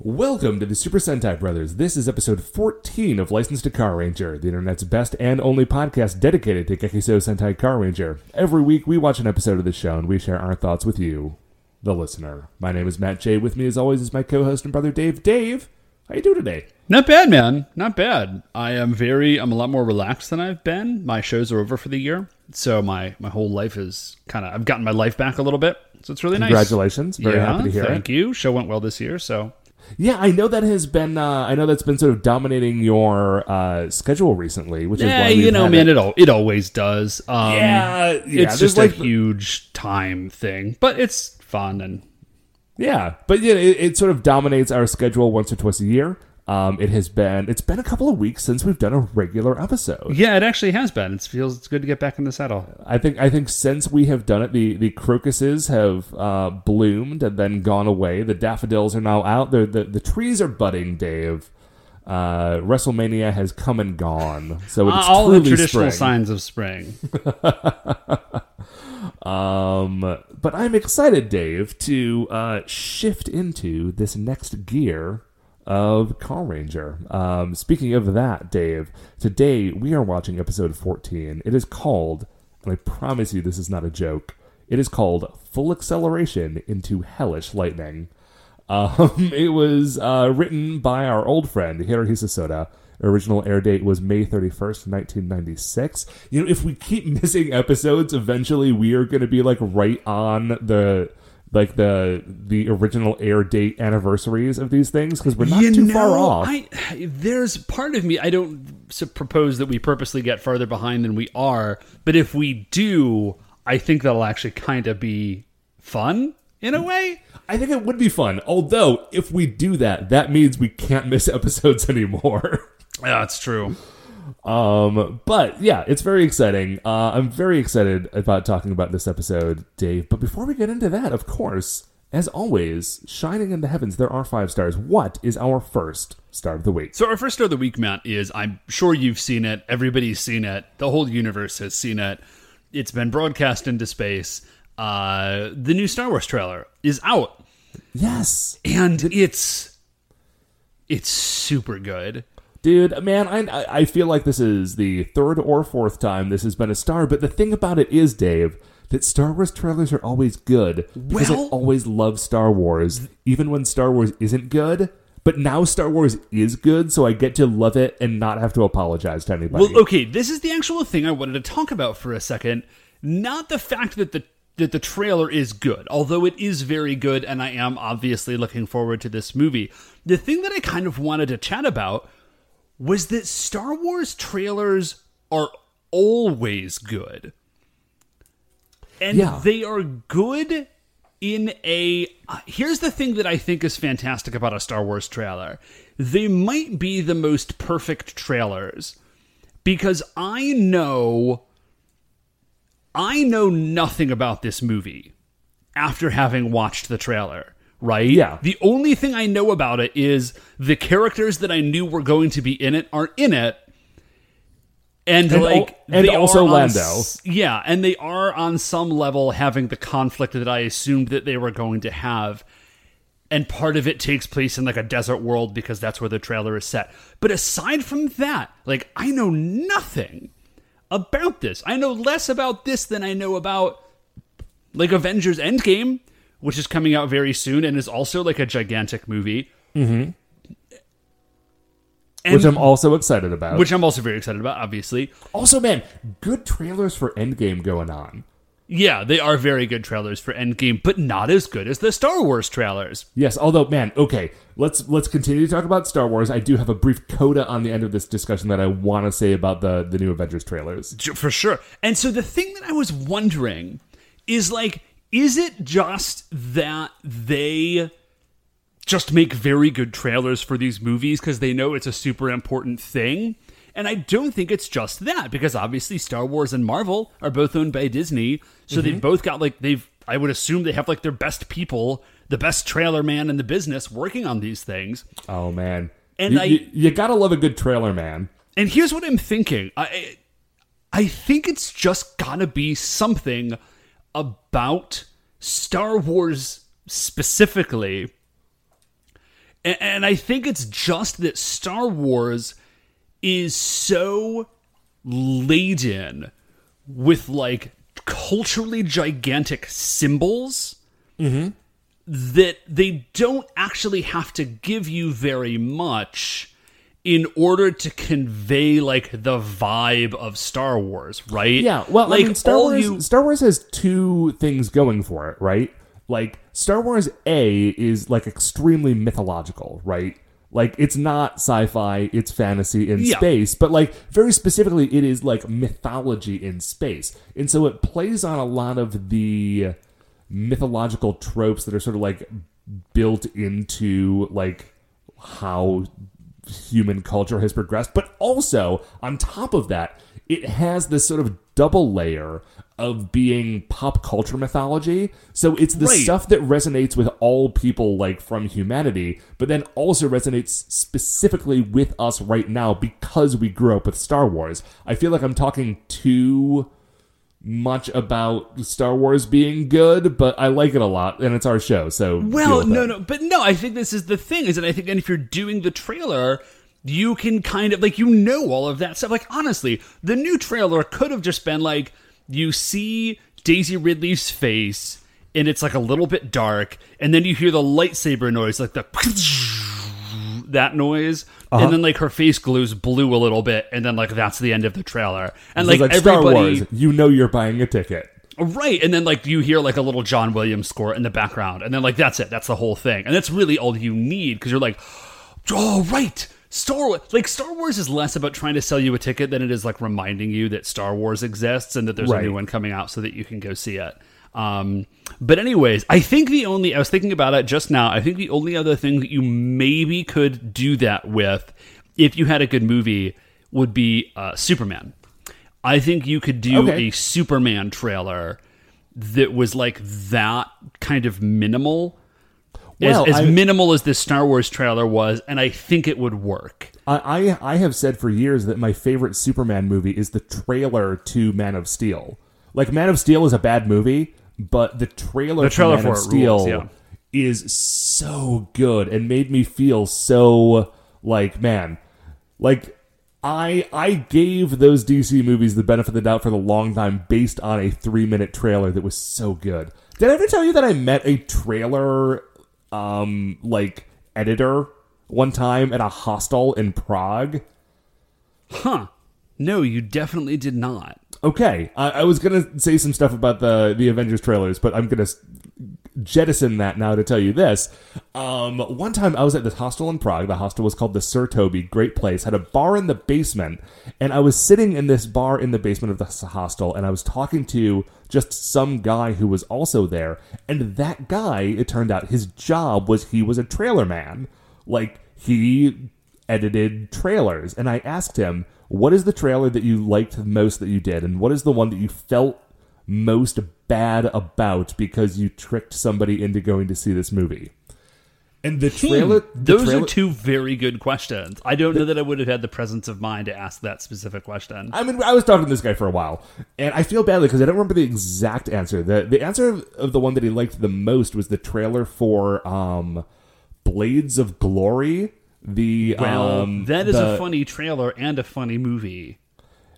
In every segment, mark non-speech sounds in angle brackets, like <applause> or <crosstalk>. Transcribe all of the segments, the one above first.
Welcome to the Super Sentai Brothers. This is episode 14 of Licensed to Car Ranger, the internet's best and only podcast dedicated to Gekiso Sentai Car Ranger. Every week we watch an episode of the show and we share our thoughts with you, the listener. My name is Matt J. With me as always is my co-host and brother Dave. Dave, how you doing today? Not bad, man. Not bad. I am very. I'm a lot more relaxed than I've been. My shows are over for the year, so my my whole life is kind of. I've gotten my life back a little bit, so it's really nice. Congratulations. Very yeah, happy to hear Thank it. you. Show went well this year, so Yeah, I know that has been uh, I know that's been sort of dominating your uh, schedule recently, which is yeah, why you know, man, it- it al- it always does. Um, Yeah, yeah, it's just like- a huge time thing, but it's fun and Yeah, but yeah, it, it sort of dominates our schedule once or twice a year. Um, it has been it's been a couple of weeks since we've done a regular episode. yeah, it actually has been. It feels it's good to get back in the saddle. I think I think since we have done it, the the crocuses have uh, bloomed and then gone away. The daffodils are now out. The the, the trees are budding. Dave, uh, WrestleMania has come and gone, so it's Uh, all the traditional spring. signs of spring. <laughs> Um, but I'm excited, Dave, to uh, shift into this next gear of Car Ranger. Um, speaking of that, Dave, today we are watching episode 14. It is called, and I promise you this is not a joke, it is called Full Acceleration into Hellish Lightning. Um, <laughs> it was uh, written by our old friend Hirohisa Soda. Original air date was May 31st, 1996. You know, if we keep <laughs> missing episodes, eventually we are going to be like right on the like the the original air date anniversaries of these things because we're not you too know, far off. I, there's part of me. I don't propose that we purposely get farther behind than we are, but if we do, I think that'll actually kind of be fun in a way. I think it would be fun. Although, if we do that, that means we can't miss episodes <laughs> anymore. Yeah, that's true. Um, but yeah, it's very exciting. Uh, I'm very excited about talking about this episode, Dave. But before we get into that, of course, as always, shining in the heavens, there are five stars. What is our first star of the week? So our first star of the week, Matt, is I'm sure you've seen it. Everybody's seen it. The whole universe has seen it. It's been broadcast into space. Uh, the new Star Wars trailer is out, Yes, and it's it's super good. Dude, man, I I- feel like this is the third or fourth time this has been a star. But the thing about it is, Dave. That Star Wars trailers are always good because I always love Star Wars, even when Star Wars isn't good. But now Star Wars is good, so I get to love it and not have to apologize to anybody. Well, okay, this is the actual thing I wanted to talk about for a second. Not the fact that the that the trailer is good, although it is very good, and I am obviously looking forward to this movie. The thing that I kind of wanted to chat about was that Star Wars trailers are always good. And Yeah. they are good in a. uh, Here's the thing that I think is fantastic about a Star Wars trailer they might be the most perfect trailers because I know. I know nothing about this movie after having watched the trailer, right? Yeah. The only thing I know about it is the characters that I knew were going to be in it are in it. And, And like al- and they also are on Lando. s- yeah, and they are on some level having the conflict that I assumed that they were going to have. And part of it takes place in like a desert world because that's where the trailer is set. But aside from that, like I know nothing about this. I know less about this than I know about like Avengers Endgame, which is coming out very soon and is also like a gigantic movie. Mm-hmm. which I'm also excited about. which I'm also very excited about, obviously. also, man, good trailers for Endgame going on. Yeah, they are very good trailers for Endgame, but not as good as the Star Wars trailers. Yes, although, man, okay, let's let's continue to talk about Star Wars. I do have a brief coda on the end of this discussion that I want to say about the the new Avengers trailers. For sure. And so the thing that I was wondering is like, is it just that they just make very good trailers for these movies because they know it's a super important thing? And I don't think it's just that because obviously Star Wars and Marvel are both owned by Disney. So they've mm-hmm. both got like, they've, I would assume they have like their best people, the best trailer man in the business working on these things. Oh man, And you, I- you, you gotta love a good trailer, man. And here's what I'm thinking. I I think it's just gotta be something about Star Wars specifically. And, I think it's just that Star Wars is so laden with like culturally gigantic symbols mm-hmm. that they don't actually have to give you very much in order to convey like the vibe of Star Wars, right? Yeah, well, like I mean, Star Wars. you Star Wars has two things going for it, right? Like Star Wars A is like extremely mythological, right? Like it's not sci-fi, it's fantasy in Yeah. space, but like very specifically, it is like mythology in space, and so it plays on a lot of the mythological tropes that are sort of like built into like how human culture has progressed. But also, on top of that, it has this sort of double layer of being pop culture mythology. So it's the Right. stuff that resonates with all people like from humanity, but then also resonates specifically with us right now because we grew up with Star Wars. I feel like I'm talking too much about Star Wars being good, but I like it a lot and it's our show. So Well, no, it. no, but no. I think this is the thing is that I think, and if you're doing the trailer, you can kind of like you know all of that stuff. Like honestly, the new trailer could have just been like you see Daisy Ridley's face, and it's like a little bit dark, and then you hear the lightsaber noise, like the <laughs> that noise, Uh-huh. and then like her face glows blue a little bit, and then like that's the end of the trailer, and like, like Star everybody. Wars, you know you're buying a ticket. Right, and then like you hear like a little John Williams score in the background, and then like that's it. That's the whole thing, and that's really all you need because you're like, oh right, Star Wars. Like Star Wars is less about trying to sell you a ticket than it is like reminding you that Star Wars exists and that there's a new one coming out so that you can go see it. Um, but anyways, I think the only I was thinking about it just now. I think the only other thing that you maybe could do that with, if you had a good movie, would be uh, Superman. I think you could do Okay. a Superman trailer that was like that kind of minimal. Well, as, as I- minimal as this Star Wars trailer was, and I think it would work. I, I I have said for years that my favorite Superman movie is the trailer to Man of Steel. Like Man of Steel is a bad movie, but the trailer, The trailer for Man for of Steel rules, yeah. is so good and made me feel so like man, like I I gave those DC movies the benefit of the doubt for the long time based on a three minute trailer that was so good. Did I ever tell you that I met a trailer um like editor one time at a hostel in Prague? Huh. No, you definitely did not. Okay, I, I was gonna say some stuff about the the Avengers trailers, but I'm gonna jettison that now to tell you this. Um, one time I was at this hostel in Prague. The hostel was called the Sir Toby. Great place. Had a bar in the basement, and I was sitting in this bar in the basement of the hostel, and I was talking to just some guy who was also there. And that guy, it turned out, his job was he was a trailer man. Like he edited trailers and I asked him, "What is the trailer that you liked the most that you did and what is the one that you felt most bad about because you tricked somebody into going to see this movie?" And the trailer the Hmm. Those trailer- are two very good questions. I don't know that I would have had the presence of mind to ask that specific question. I mean, I was talking to this guy for a while, and I feel badly because I don't remember the exact answer. the The answer of, of the one that he liked the most was the trailer for um, Blades of Glory. The well, um, that is the- a funny trailer and a funny movie.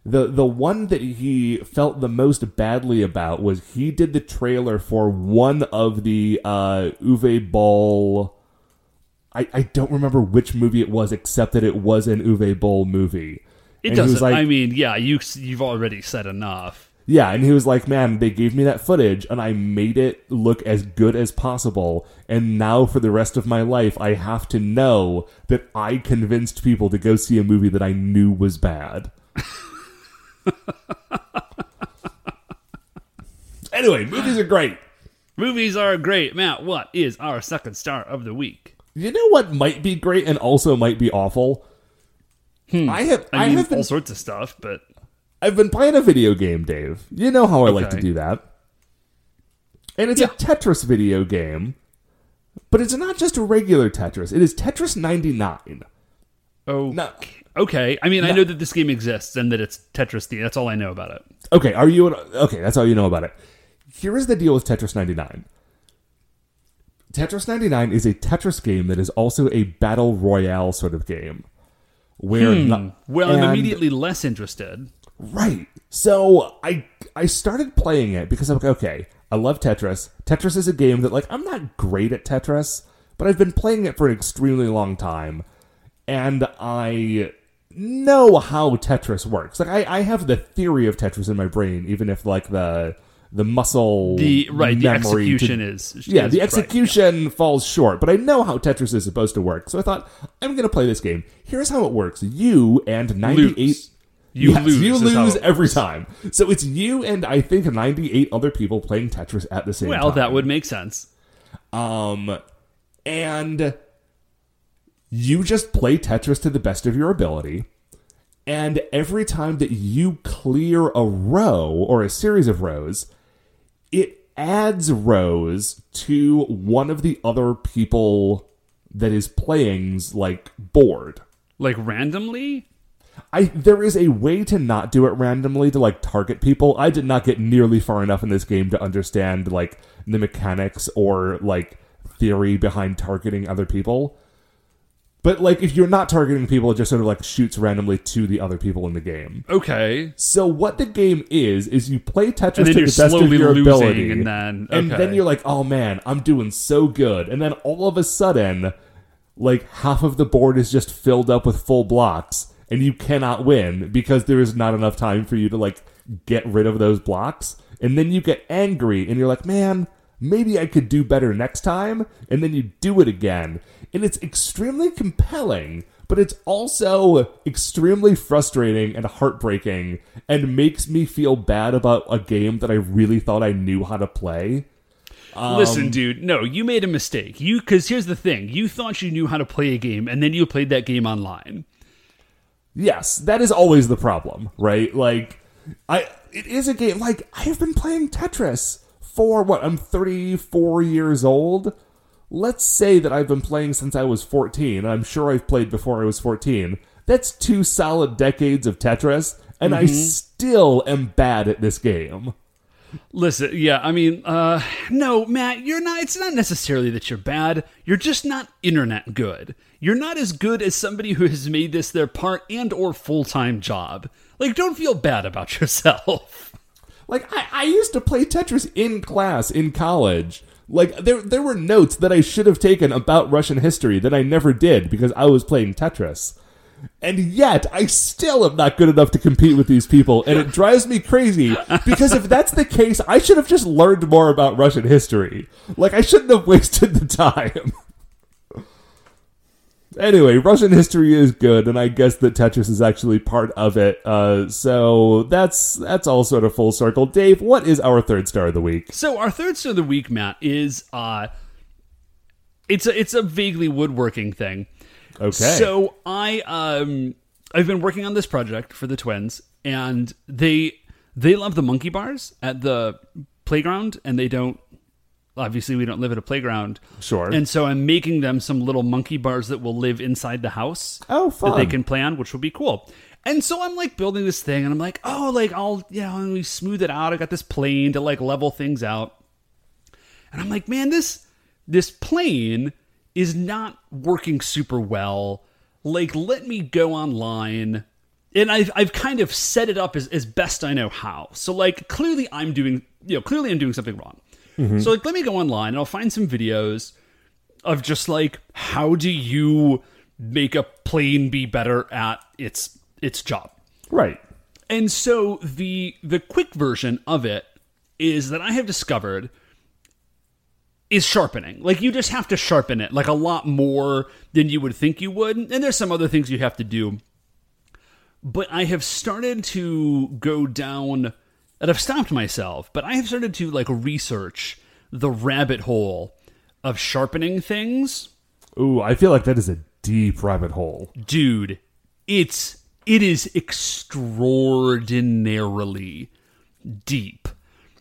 The the one that he felt the most badly about was he did the trailer for one of the uh, Uwe Boll. I, I don't remember which movie it was, except that it was an Uwe Boll movie. It And doesn't. like- I mean, yeah, you you've already said enough. Yeah, and he was like, "Man, they gave me that footage, and I made it look as good as possible. And now, for the rest of my life, I have to know that I convinced people to go see a movie that I knew was bad." <laughs> anyway, movies are great. Movies are great, Matt. What is our second star of the week? You know what might be great and also might be awful. I have Hmm. I I, mean, have been all sorts of stuff, but I've been playing a video game, Dave. You know how I like to do that. And it's a Tetris video game, but it's not just a regular Tetris. It is Tetris 99. oh, No. okay. I mean, I know that this game exists and that it's Tetris. The that's all I know about it. Okay, are you okay, that's all you know about it. Here is the deal with Tetris 99. Tetris 99 is a Tetris game that is also a battle royale sort of game. Where hmm. not- Well, I'm immediately less interested. Right. So I I started playing it because I'm like, okay, I love Tetris. Tetris is a game that like I'm not great at Tetris, but I've been playing it for an extremely long time, and I know how Tetris works. Like I, I have the theory of Tetris in my brain, even if like the the muscle The right, the memory to- execution is yeah, is the right. execution falls short, but I know how Tetris is supposed to work. So I thought I'm going to play this game. Here's how it works: you and 98 Lose. You Yes, lose. You lose every time. So it's you and I think 98 other people playing Tetris at the same time. Well, that would make sense. Um, and you just play Tetris to the best of your ability. And every time that you clear a row or a series of rows, it adds rows to one of the other people that is playing's like board. Like randomly. I there is a way to not do it randomly to like target people. I did not get nearly far enough in this game to understand like the mechanics or like theory behind targeting other people. But like if you're not targeting people, it just sort of like shoots randomly to the other people in the game. Okay. So what the game is is you play Tetris And to the best of your ability, and then- and then you're like, oh man, I'm doing so good, and then all of a sudden, like half of the board is just filled up with full blocks, and you cannot win because there is not enough time for you to like get rid of those blocks, and then you get angry, and you're like, man. Maybe I could do better next time, and then you do it again. And it's extremely compelling, but it's also extremely frustrating and heartbreaking and makes me feel bad about a game that I really thought I knew how to play. Um, Listen, dude. No, you made a mistake. You because here's the thing. You thought you knew how to play a game, and then you played that game online. Yes, that is always the problem, right? Like I it is a game like I have been playing Tetris for what? I'm 34 years old. Let's say that I've been playing since I was 14. I'm sure I've played before I was 14. That's two solid decades of Tetris, and I mm-hmm. still am bad at this game. Listen, yeah, I mean, uh, no, Matt, you're not. It's not necessarily that you're bad. You're just not internet good. You're not as good as somebody who has made this their part and or full time job. Like, don't feel bad about <laughs> yourself. Like I, I used to play Tetris in class in college. Like there there were notes that I should have taken about Russian history that I never did because I was playing Tetris. And yet I still am not good enough to compete with these people and it drives me crazy because if that's the case I should have just learned more about Russian history. Like I shouldn't have wasted the time. Anyway, Russian history is good, and I guess that Tetris is actually part of it. Uh, so that's that's all sort of full circle. Dave, what is our third star of the week? So our third star of the week, Matt, is uh, it's a it's a vaguely woodworking thing. Okay. So I um I've been working on this project for the twins, and they they love the monkey bars at the playground, and they don't. Obviously, we don't live at a playground. Sure. And so I'm making them some little monkey bars that will live inside the house oh, fun. that they can play on, which will be cool. And so I'm like building this thing, and I'm like, oh, like I'll, you know, let me smooth it out. I got this plane to like level things out, and I'm like, man, this this plane is not working super well. Like, let me go online, and I've I've kind of set it up as as best I know how. So like, clearly I'm doing, you know, clearly I'm doing something wrong. Mm-hmm. So like, let me go online and I'll find some videos of just like how do you make a plane be better at its its job. right. And so the the quick version of it is that I have discovered is sharpening. Like you just have to sharpen it like a lot more than you would think you would. And there's some other things you have to do. But I have started to go down and I've stopped myself, but I have started to like research the rabbit hole of sharpening things Ooh, I feel like that is a deep rabbit hole. dude it's it is extraordinarily deep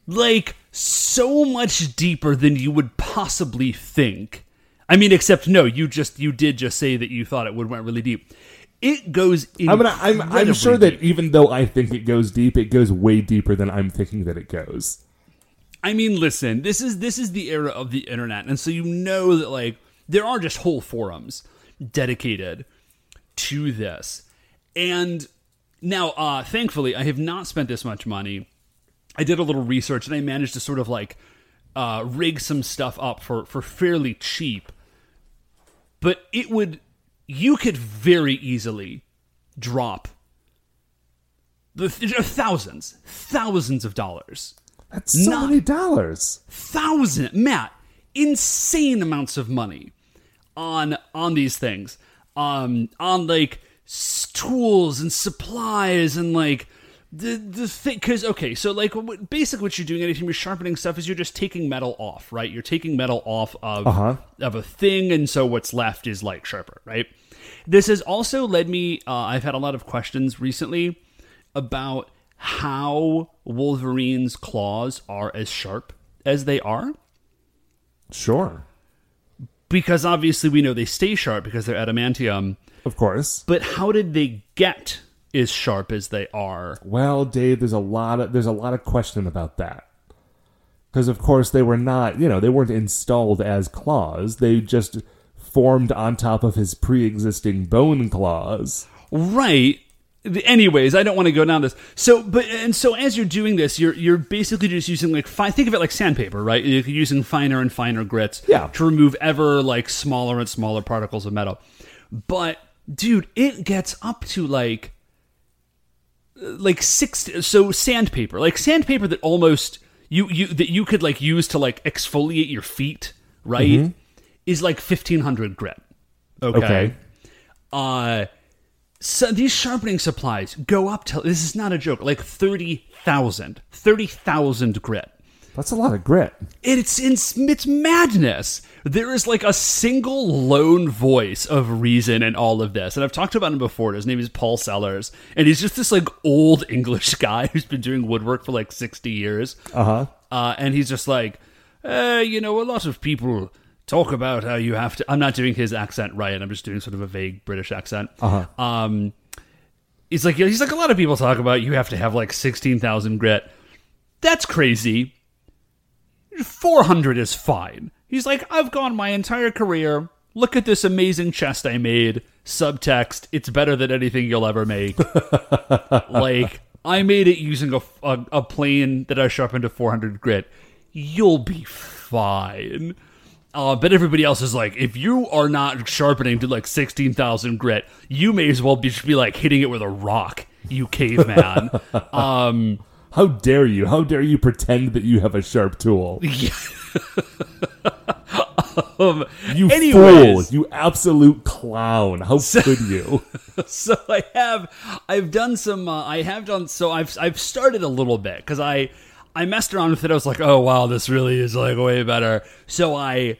like so much deeper than you would possibly think i mean except no you just you did just say that you thought it would went really deep it goes I'm I'm I'm incredibly sure that even though I think it goes deep, it goes way deeper than I'm thinking that it goes. I mean, listen, this is this is the era of the internet, and so you know that like there are just whole forums dedicated to this. And now, uh, thankfully, I have not spent this much money. I did a little research and I managed to sort of like uh, rig some stuff up for for fairly cheap. But it would, you could very easily drop the thousands, thousands of dollars That's so Not- many dollars. thousand Matt, insane amounts of money on on these things. Um on like tools and supplies and like the the thing because okay so like basically what you're doing anytime you're sharpening stuff is you're just taking metal off right you're taking metal off of Uh-huh. of a thing and so what's left is like sharper right this has also led me uh, i've had a lot of questions recently about how wolverine's claws are as sharp as they are Sure. because obviously we know they stay sharp because they're adamantium Of course. but how did they get as sharp as they are Well, Dave, there's a lot of there's a lot of question about that. Because of course they were not, you know, they weren't installed as claws. They just formed on top of his pre-existing bone claws. right anyways i don't want to go down this so but and so as you're doing this you're you're basically just using like fi- think of it like sandpaper right you're using finer and finer grits Yeah. to remove ever like smaller and smaller particles of metal but dude it gets up to like like six so sandpaper like sandpaper that almost you you that you could like use to like exfoliate your feet right is like 1500 grit okay, Okay. uh so these sharpening supplies go up to this is not a joke like 30,000 30,000 grit That's a lot of grit. it's, it's it's madness. There is like a single lone voice of reason in all of this, and I've talked about him before. His name is Paul Sellers, and he's just this like old <laughs> English guy who's been doing woodwork for like sixty years. Uh-huh. Uh, and he's just like, uh, you know, a lot of people talk about how you have to. I'm not doing his accent right. I'm just doing sort of a vague British accent. Uh-huh. Um, he's like, he's like, a lot of people talk about you have to have like sixteen thousand grit. That's crazy. 400 is fine. He's like, I've gone my entire career. Look at this amazing chest I made. Subtext, it's better than anything you'll ever make. <laughs> like, I made it using a, a, a plane that I sharpened to 400 grit. You'll be fine. Uh, but everybody else is like, if you are not sharpening to like 16,000 grit, you may as well be, just be like hitting it with a rock, you caveman. <laughs> um, How dare you? How dare you pretend that you have a sharp tool? <laughs> <laughs> um, You Anyways. fool! You absolute clown! How could you? <laughs> so I have I've done some uh, I have done so I've I've started a little bit because I I messed around with it I was like oh wow this really is like way better so I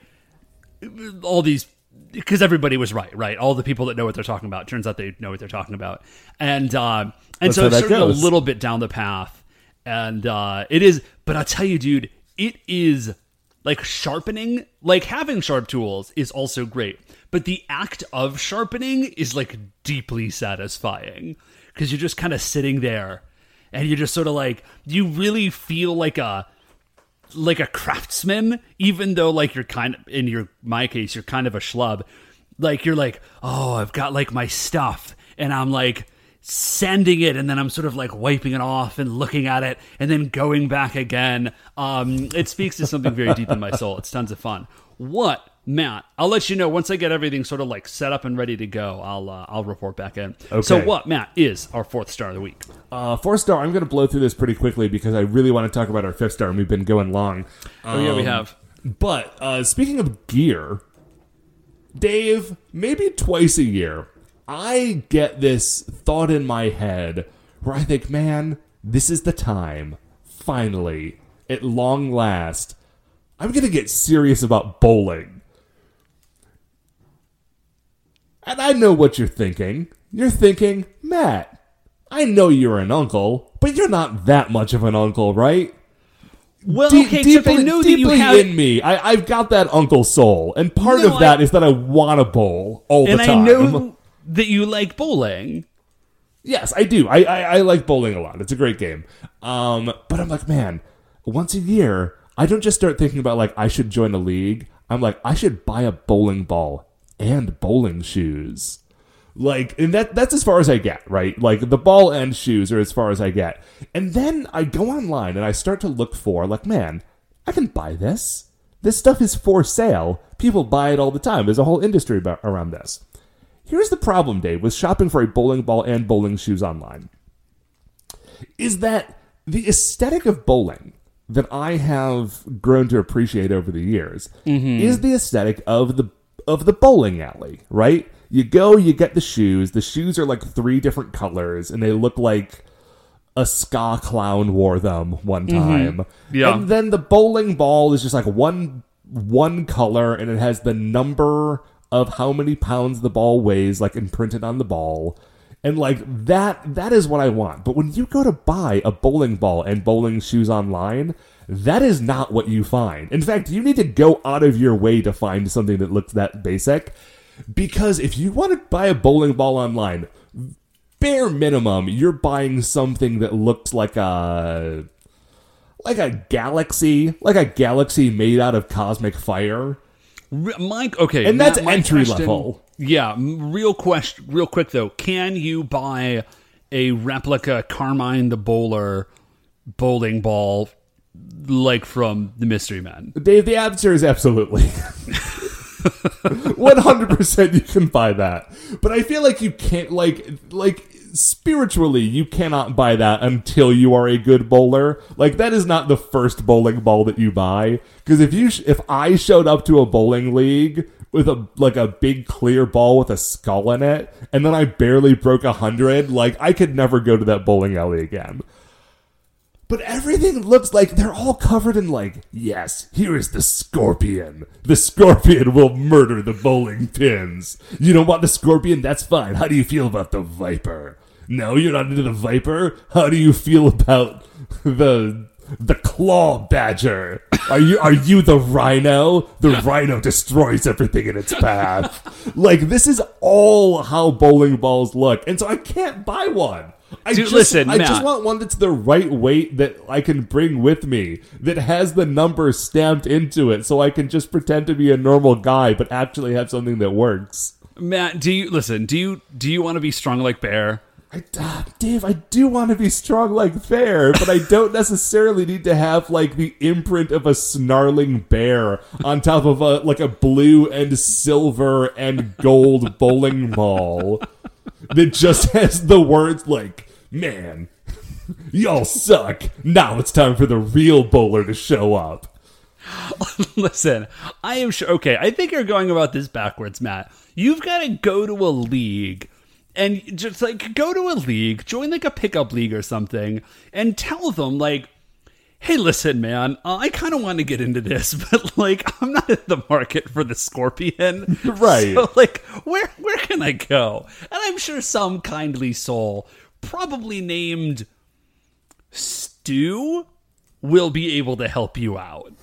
all these because everybody was right right all the people that know what they're talking about turns out they know what they're talking about and uh, and That's so I've started a little bit down the path and uh, it is but I'll tell you dude it is like sharpening like having sharp tools is also great but the act of sharpening is like deeply satisfying because you're just kind of sitting there and you're just sort of like you really feel like a like a craftsman even though like you're kind of in your my case you're kind of a schlub. Like you're like oh i've got like my stuff and i'm like sanding it and then i'm sort of like wiping it off and looking at it and then going back again um it speaks to something very deep in my soul it's tons of fun what matt i'll let you know once i get everything sort of like set up and ready to go i'll uh, i'll report back in Okay. so what matt is our fourth star of the week Uh, four star. I'm going to blow through this pretty quickly because I really want to talk about our fifth star, and we've been going long. oh yeah we Um, have But uh, speaking of gear, Dave, maybe twice a year, I get this thought in my head where I think, man, this is the time, finally, at long last, I'm going to get serious about bowling. And I know what you're thinking. You're thinking, Matt, I know you're an uncle, but you're not that much of an uncle, right? well Deep- okay i deeply, that you deeply have in me, I, I've got that uncle soul, and part No, of that I- is that I want to bowl all the time. I that you like bowling. Yes, I do. I, I I like bowling a lot. It's a great game. Um, but I'm like, man, once a year, I don't just start thinking about like I should join a league. I'm like I should buy a bowling ball and bowling shoes. Like and that that's as far as I get, right? Like the ball and shoes are as far as I get. And then I go online and I start to look for like, man, I can buy this. This stuff is for sale. People buy it all the time. There's a whole industry about, around this. Here's the problem, Dave, with shopping for a bowling ball and bowling shoes online. Is that the aesthetic of bowling that I have grown to appreciate over the years mm-hmm. is the aesthetic of the of the bowling alley, right? You go, you get the shoes. The shoes are like three different colors, and they look like a ska clown wore them one mm-hmm. time. Yeah. And then the bowling ball is just like one one color and it has the number of how many pounds the ball weighs like imprinted on the ball. And like that that is what I want. But when you go to buy a bowling ball and bowling shoes online, that is not what you find. In fact, you need to go out of your way to find something that looks that basic. Because if you want to buy a bowling ball online, bare minimum, you're buying something that looks like a like a galaxy, like a galaxy made out of cosmic fire. Mike, okay, And that's my entry question- level. Yeah, real question, real quick though. Can you buy a replica Carmine the Bowler bowling ball like from the Mystery Man? Dave, the answer is absolutely. <laughs> 100% you can buy that. But I feel like you can't like like spiritually you cannot buy that until you are a good bowler. Like that is not the first bowling ball that you buy because if you sh- if I showed up to a bowling league with a like a big clear ball with a skull in it and then I barely broke a 100, like I could never go to that bowling alley again. But everything looks like they're all covered in like, yes, here is the scorpion. The scorpion will murder the bowling pins. You don't want the scorpion? That's fine. How do you feel about the viper? No, you're not into the viper? How do you feel about the the claw badger? Are you are you the rhino? The rhino destroys everything in its path. like this is all how bowling balls look. And so I can't buy one. I Dude, just, listen, I just want one that's the right weight that I can bring with me, that has the number stamped into it, so I can just pretend to be a normal guy, but actually have something that works. Matt, do you listen? Do you do you want to be strong like Bear? I, ah, Dave, I do want to be strong like bear, but I don't necessarily need to have like the imprint of a snarling bear on top of a like a blue and silver and gold bowling ball that just <laughs> has the words like "Man, y'all suck." Now it's time for the real bowler to show up. <laughs> Listen, I am sure. Okay, I think you're going about this backwards, Matt. You've got to go to a league and just like go to a league, join like a pickup league or something, and tell them like, "Hey, listen, man, uh, I kind of want to get into this, <laughs> but like, I'm not in the market for the scorpion, <laughs> Right. So like, where where can I go?" And I'm sure some kindly soul, probably named Stew, will be able to help you out.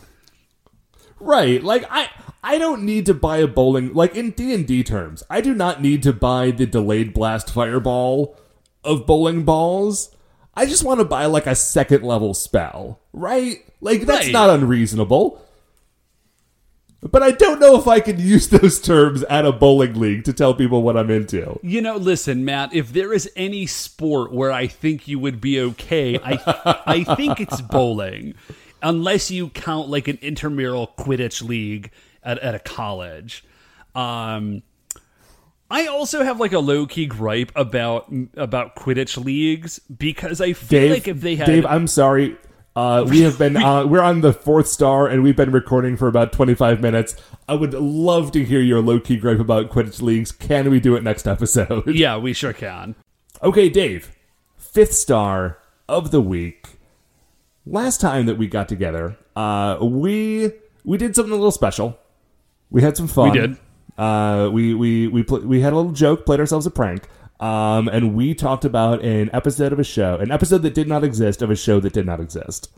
Right. Like I I don't need to buy a bowling like in D&D terms. I do not need to buy the delayed blast fireball of bowling balls. I just want to buy like a second level spell, right? Like that's Right. not unreasonable. But I don't know if I can use those terms at a bowling league to tell people what I'm into. You know, listen, Matt. If there is any sport where I think you would be okay, I <laughs> I think it's bowling, unless you count like an intramural Quidditch league at, at a college. Um, I also have like a low key gripe about about Quidditch leagues because I feel Dave, like if they had Dave, I'm sorry. Uh, we have been uh, we're on the fourth star and we've been recording for about 25 minutes. I would love to hear your low key gripe about Quidditch leagues. Can we do it next episode? yeah, we sure can. Okay, Dave. Fifth star of the week. Last time that we got together, uh, we we did something a little special. We had some fun. We did. Uh, we we we pl- we had a little joke, played ourselves a prank, um, and we talked about an episode of a show, an episode that did not exist of a show that did not exist.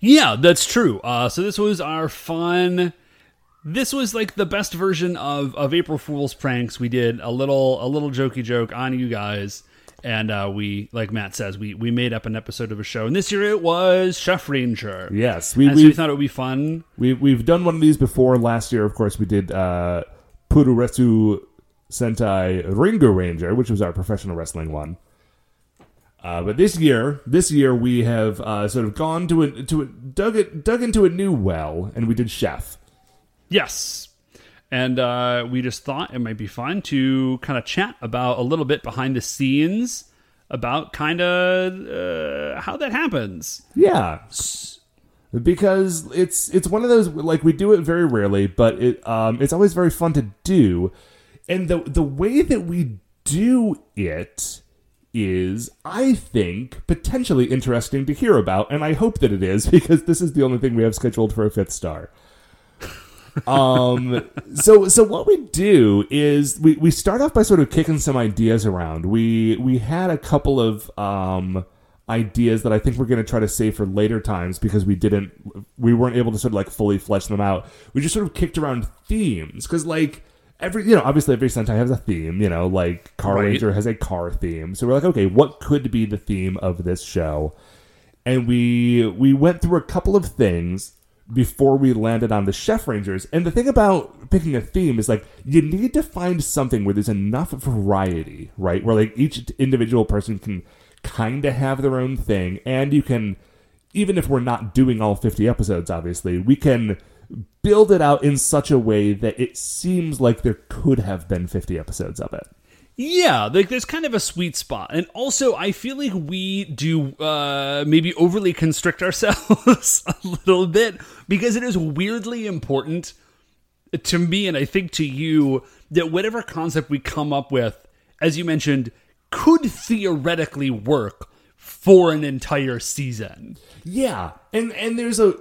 Yeah, that's true. Uh, so this was our fun. This was like the best version of, of April Fool's pranks. We did a little a little jokey joke on you guys, And uh, we, like Matt says, we we made up an episode of a show, and this year it was Chef Ranger. Yes, we and so we we thought it would be fun. we we've done one of these before. Last year, of course, we did uh, Puroresu Sentai Ringo Ranger, which was our professional wrestling one. Uh, but this year, this year we have uh, sort of gone to a to a, dug it dug into a new well, and we did Chef. Yes. And uh, we just thought it might be fun to kind of chat about a little bit behind the scenes about kind of uh, how that happens. Yeah, because it's it's one of those like we do it very rarely, but it um it's always very fun to do, and the the way that we do it is I think potentially interesting to hear about, and I hope that it is <laughs> because this is the only thing we have scheduled for a fifth star. Um so so what we do is we we start off by sort of kicking some ideas around. We we had a couple of um ideas that i think we're going to try to save for later times because we didn't we weren't able to sort of like fully flesh them out. We just sort of kicked around themes because like every you know obviously every sentai has a theme you know like car Right. ranger has a car theme. So we're like okay what could be the theme of this show? And we we went through a couple of things before we landed on the chef rangers. And the thing about picking a theme is like you need to find something where there's enough variety right? Where like each individual person can kind of have their own thing. And you can even if we're not doing all 50 episodes obviously we can build it out in such a way that it seems like there could have been 50 episodes of it Yeah, like there's kind of a sweet spot. And also I feel like we do uh maybe overly constrict ourselves <laughs> a little bit because it is weirdly important to me and I think to you that whatever concept we come up with, as you mentioned, could theoretically work for an entire season. Yeah, and and there's a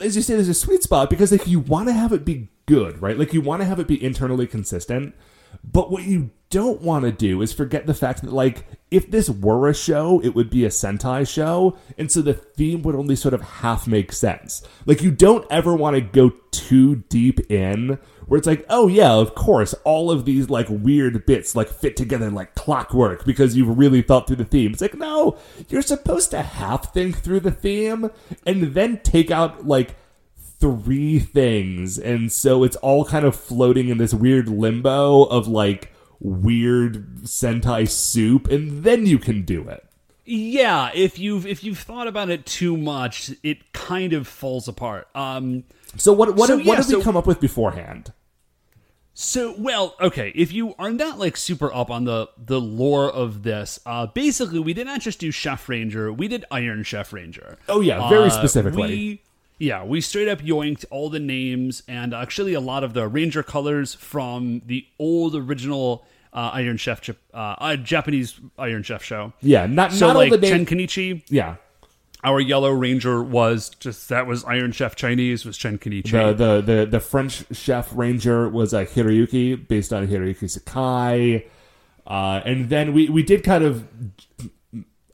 as you say, there's a sweet spot because like you want to have it be good, right? Like you want to have it be internally consistent, but what you don't want to do is forget the fact that like if this were a show, it would be a Sentai show, and so the theme would only sort of half make sense. Like you don't ever want to go too deep in where it's like, oh yeah, of course, all of these like weird bits like fit together like clockwork because you've really thought through the theme. It's like, no, you're supposed to half think through the theme and then take out like three things, and so it's all kind of floating in this weird limbo of like weird Sentai soup, and then you can do it. Yeah, if you've if you've thought about it too much, it kind of falls apart. Um So what what So, what yeah, did we so- come up with beforehand? So, well, okay, if you are not like super up on the the lore of this, uh basically we did not just do Chef Ranger, we did Iron Chef Ranger. Oh, yeah, very Uh, specifically. We, yeah, we straight up yoinked all the names and actually a lot of the Ranger colors from the old original uh, Iron Chef uh, uh, Japanese Iron Chef show. Yeah, not So not like all the Chen. Kenichi, Yeah, our Yellow Ranger was just that was Iron Chef Chinese was Chen Kenichi. the the the the French chef ranger was a Hiroyuki based on Hiroyuki Sakai, uh, and then we we did kind of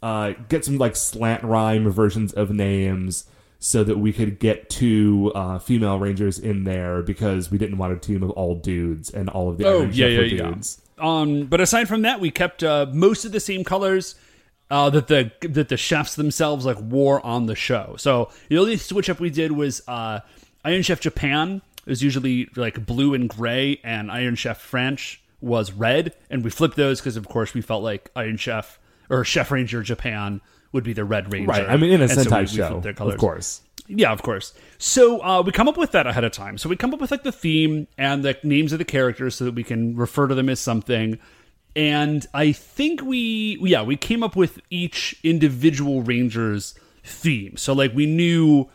uh, get some like slant rhyme versions of names so that we could get two uh, female rangers in there because we didn't want a team of all dudes and all of the Oh Iron yeah, Chef yeah, yeah. dudes. Um, but aside from that, we kept uh, most of the same colors uh, that the that the chefs themselves like wore on the show. So the only switch up we did was uh, Iron Chef Japan was usually like blue and gray, and Iron Chef French was red, and we flipped those because of course we felt like Iron Chef or Chef Ranger Japan would be the Red Ranger. Right. I mean, in a And so Sentai we- we show, their of course. Yeah, of course. So uh, we come up with that ahead of time. So we come up with like the theme and the names of the characters so that we can refer to them as something. And I think we, yeah, we came up with each individual ranger's theme. So like we knew,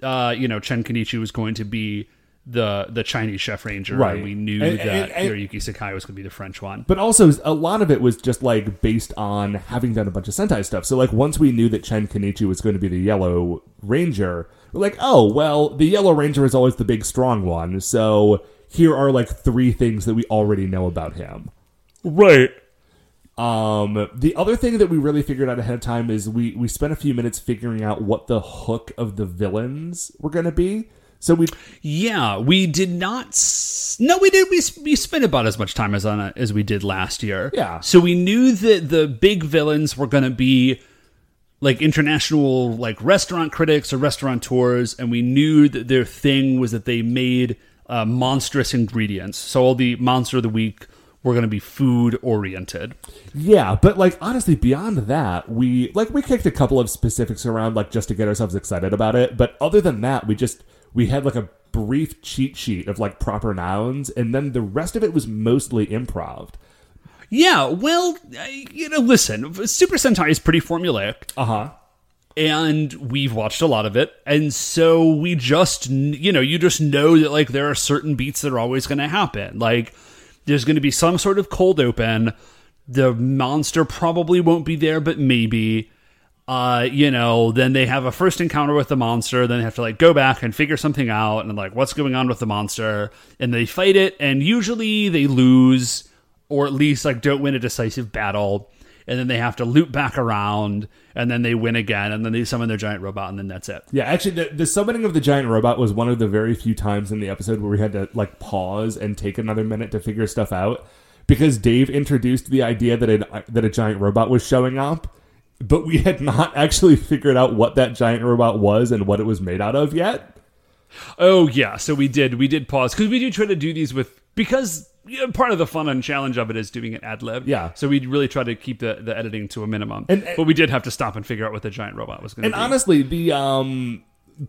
uh, you know, Chen Kenichi was going to be the the Chinese chef ranger, Right. And we knew And- that and- and- Hiroyuki Sakai was going to be the French one. But also, a lot of it was just like based on having done a bunch of Sentai stuff. So, like, once we knew that Chen Kenichi was going to be the Yellow Ranger, we're like, oh, well, the Yellow Ranger is always the big, strong one. So, here are like three things that we already know about him. Right. Um, the other thing that we really figured out ahead of time is we we spent a few minutes figuring out what the hook of the villains were going to be. So we Yeah, we did not. S- no, we did. We, we spent about as much time as on it as we did last year. Yeah. So we knew that the big villains were going to be like international like restaurant critics or restaurateurs, and we knew that their thing was that they made uh, monstrous ingredients. So all the monster of the week were going to be food oriented. Yeah, but like honestly, beyond that, we like we kicked a couple of specifics around like just to get ourselves excited about it. But other than that, we just we had like a brief cheat sheet of like proper nouns, and then the rest of it was mostly improv. Yeah. Well, uh, you know, listen, Super Sentai is pretty formulaic. Uh huh. and we've watched a lot of it and so we just you know you just know that like there are certain beats that are always going to happen like there's going to be some sort of cold open the monster probably won't be there but maybe uh you know then they have a first encounter with the monster then they have to like go back and figure something out and like what's going on with the monster and they fight it and usually they lose or at least like don't win a decisive battle and then they have to loop back around and then they win again and then they summon their giant robot and then that's it. Yeah, actually, the, the summoning of the giant robot was one of the very few times in the episode where we had to like pause and take another minute to figure stuff out because Dave introduced the idea that a, that a giant robot was showing up, but we had not <laughs> actually figured out what that giant robot was and what it was made out of yet. oh yeah so we did we did pause because we do try to do these with because part of the fun and challenge of it is doing it ad lib Yeah. so we really try to keep the, the editing to a minimum And- but we did have to stop and figure out what the giant robot was going And to be And honestly, the um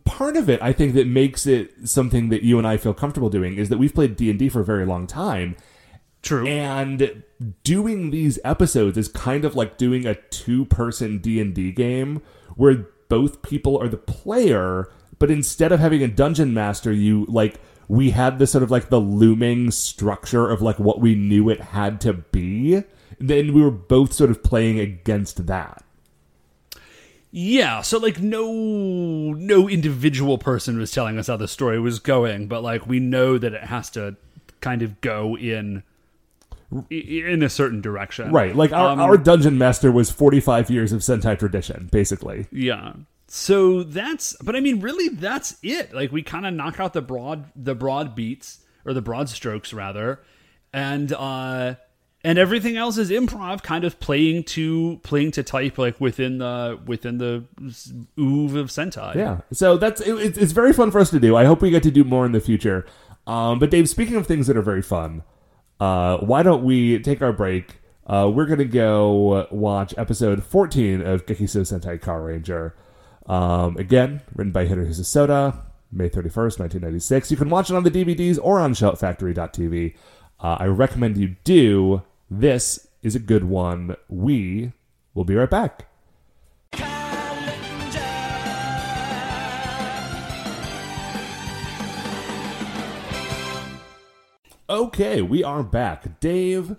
part of it I think that makes it something that you and I feel comfortable doing is that we've played D&D for a very long time true and doing these episodes is kind of like doing a two-person D&D game where both people are the player, but instead of having a dungeon master, you like we had this sort of like the looming structure of like what we knew it had to be. Then we were both sort of playing against that. Yeah, so like no no individual person was telling us how the story was going, but like we know that it has to kind of go in in a certain direction. Right. Like our, Um, our dungeon master was 45 years of Sentai tradition, basically. Yeah. So that's but I mean really that's it. Like we kind of knock out the broad the broad beats or the broad strokes rather and uh and everything else is improv kind of playing to playing to type like within the within the oove of Sentai. Yeah. So that's it, it's- it's very fun for us to do. I hope we get to do more in the future. Um, but Dave, speaking of things that are very fun, uh, why don't we take our break? Uh, we're gonna go watch episode 14 of Gekiso Sentai Car Ranger. Um, again, written by Hirohisa Soda, May 31st, 1996. You can watch it on the DVDs or on shoutfactory.tv. Uh, I recommend you do. This is a good one. We will be right back. Okay, we are back. Dave,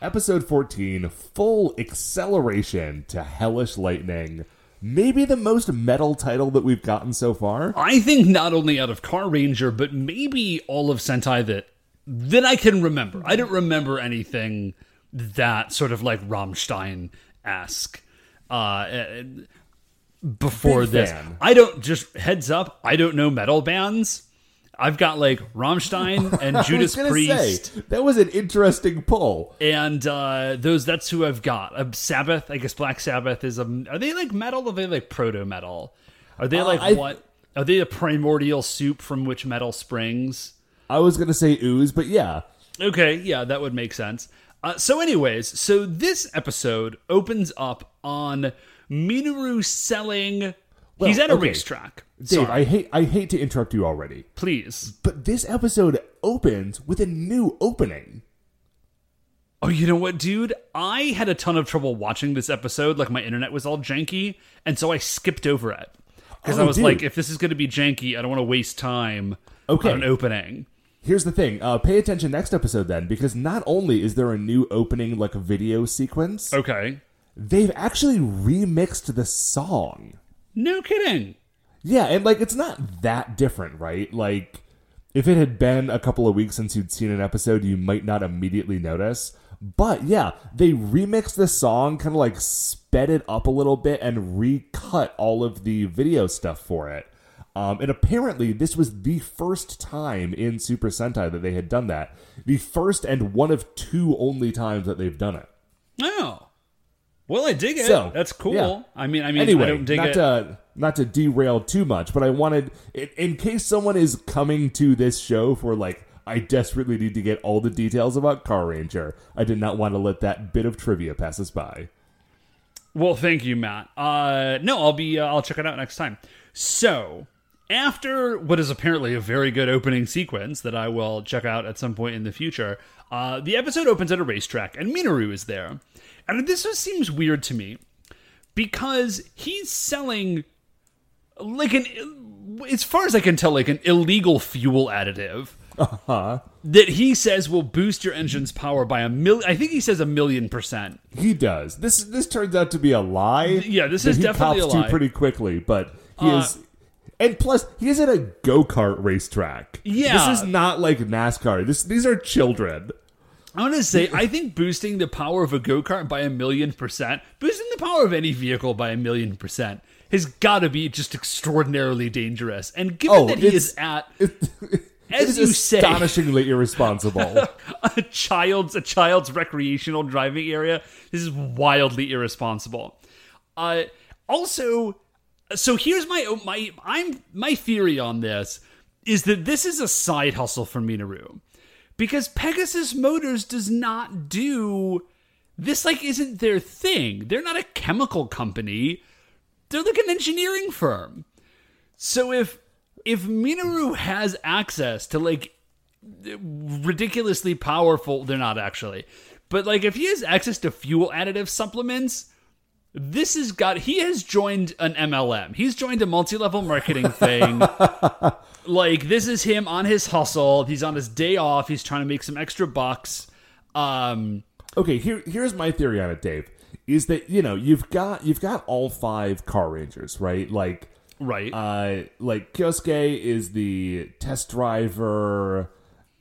episode 14, full acceleration to Hellish Lightning. Maybe the most metal title that we've gotten so far. I think not only out of Car Ranger, but maybe all of Sentai that that I can remember. I don't remember anything that sort of like Rammstein esque uh, before Big this. fan. I don't just heads up. I don't know metal bands. I've got like Rammstein <laughs> and Judas Priest. say, that was an interesting pull. and uh, those that's who I've got. Uh, Sabbath, I guess Black Sabbath is a. Are they like metal? Are they like proto metal? Are they Uh, like I- what? Are they a primordial soup from which metal springs? I was going to say ooze, but yeah. Okay, yeah, that would make sense. Uh, so, anyways, so this episode opens up on Minoru selling. he's at a okay. racetrack. Dave, Sorry, I hate I hate to interrupt you already, please. but this episode opens with a new opening. Oh, you know what, dude? I had a ton of trouble watching this episode. Like my internet was all janky, and so I skipped over it because I Oh, was dude. like, if this is going to be janky, I don't want to waste time Okay. on an opening. Here's the thing. Uh, pay attention next episode then, because not only is there a new opening like video sequence, Okay, they've actually remixed the song. no kidding. Yeah, and like it's not that different, right? Like if it had been a couple of weeks since you'd seen an episode, you might not immediately notice. But yeah, they remixed the song, kind of like sped it up a little bit and recut all of the video stuff for it. Um, and apparently, this was the first time in Super Sentai that they had done that. The first and one of two only times that they've done it. Oh. Well, I dig it. So, That's cool. yeah. I mean, I mean, anyway, I don't dig not it. to not to derail too much, but I wanted, in, in case someone is coming to this show for like, I desperately need to get all the details about Car Ranger. I did not want to let that bit of trivia pass us by. Well, thank you, Matt. Uh, no, I'll be. Uh, I'll check it out next time. So, after what is apparently a very good opening sequence that I will check out at some point in the future, uh, the episode opens at a racetrack, and Minoru is there. And this seems weird to me because he's selling like an, as far as I can tell, like an illegal fuel additive that he says will boost your engine's power by a million. I think he says a million percent. He does. This this turns out to be a lie. Yeah, this is definitely a lie. to pretty quickly, but he Uh, is. And plus, he is at a go kart racetrack. Yeah. this is not like NASCAR. This these are children. I want to say, I think boosting the power of a go kart by a million percent, boosting the power of any vehicle by a million percent, has got to be just extraordinarily dangerous. And given Oh, that he is at <laughs> It As is you say. astonishingly irresponsible. <laughs> a child's a child's recreational driving area, this is wildly irresponsible. Uh, also, so here's my my I'm my theory on this is that this is a side hustle for Minoru because Pegasus Motors does not do this like isn't their thing. They're not a chemical company. They're like an engineering firm. So if if Minoru has access to like ridiculously powerful, they're not actually. But like if he has access to fuel additive supplements, this has got he has joined an MLM. He's joined a multi-level marketing thing. <laughs> like this is him on his hustle. He's on his day off. He's trying to make some extra bucks. Um okay, here here's my theory on it, Dave. Is that you know you've got you've got all five car rangers, right? Like right. uh like Kyosuke is the test driver.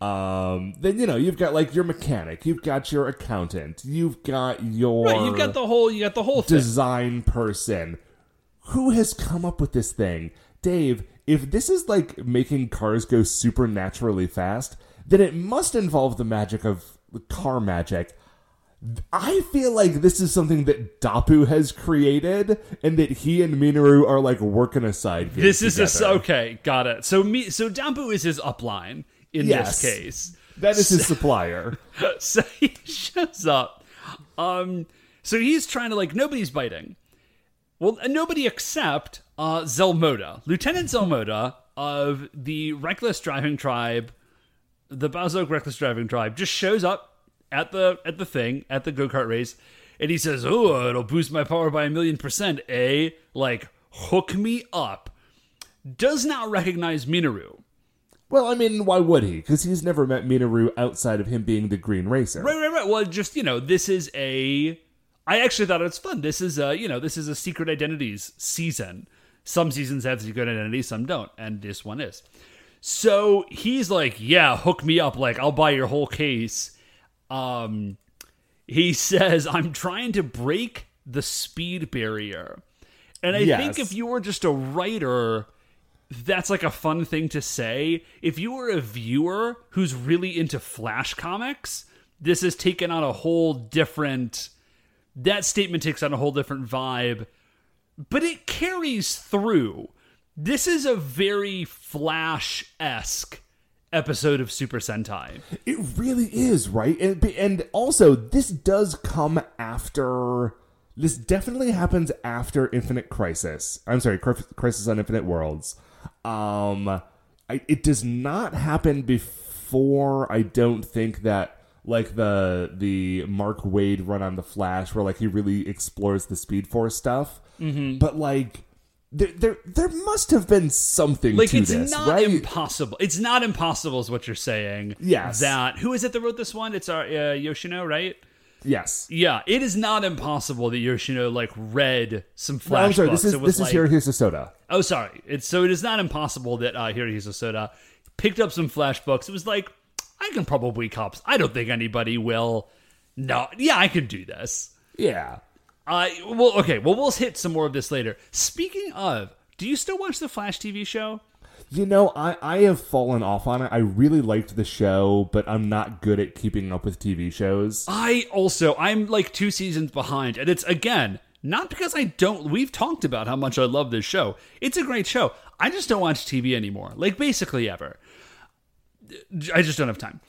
Um then you know you've got like your mechanic, you've got your accountant, you've got your right, you've got the whole you got the whole thing. design person. Who has come up with this thing? Dave, if this is like making cars go supernaturally fast, then it must involve the magic of car magic. I feel like this is something that Dapu has created and that he and Minoru are like working a side This is a okay, got it. So me so Dapu is his upline in Yes. this case. That is his <laughs> supplier. so he shows up. Um, so he's trying to like nobody's biting. Well, uh, nobody except uh, Zelmoda, Lieutenant Zelmoda of the Reckless Driving Tribe, the Bazook Reckless Driving Tribe, just shows up at the at the thing at the go kart race, and he says, "Oh, it'll boost my power by a million percent." Eh, like hook me up. Does not recognize Minoru. Well, I mean, why would he? Because he's never met Minoru outside of him being the Green Racer. Right, right, right. Well, just you know, this is a. I actually thought it was fun. This is a, you know, this is a secret identities season. Some seasons have secret identities, some don't, and this one is. So he's like, "Yeah, hook me up. Like, I'll buy your whole case." Um, he says, "I'm trying to break the speed barrier," and I think if you were just a writer that's like a fun thing to say. If you were a viewer who's really into Flash comics, this has taken on a whole different. That statement takes on a whole different vibe, but it carries through. This is a very Flash esque episode of Super Sentai. It really is, right? And and also this does come after this definitely happens after Infinite Crisis. I'm sorry, Crisis on Infinite Worlds. Um I, it does not happen before I don't think that like the the Mark Waid run on the Flash where like he really explores the Speed Force stuff. Mm-hmm. But like there, there there must have been something Like to it's this, not right? impossible. It's not impossible, is what you're saying. Yes. That who is it that wrote this one? It's our uh, Yoshino, right? yes. Yeah, it is not impossible that Yoshino like read some No, flash I'm sorry. books. This is this like, is here. Here's a soda. Oh, sorry. It's so it is not impossible that uh, Hirohisa Soda picked up some flash books. It was like I can probably cops. I don't think anybody will. No, yeah, I can do this. Yeah. Uh, well, okay. Well, we'll hit some more of this later. Speaking of Do you still watch the Flash TV show? You know, I, I have fallen off on it. I really liked the show, but I'm not good at keeping up with TV shows. I also I'm like two seasons behind, and it's again not because I don't. We've talked about how much I love this show. It's a great show. I just don't watch TV anymore, like basically ever. I just don't have time.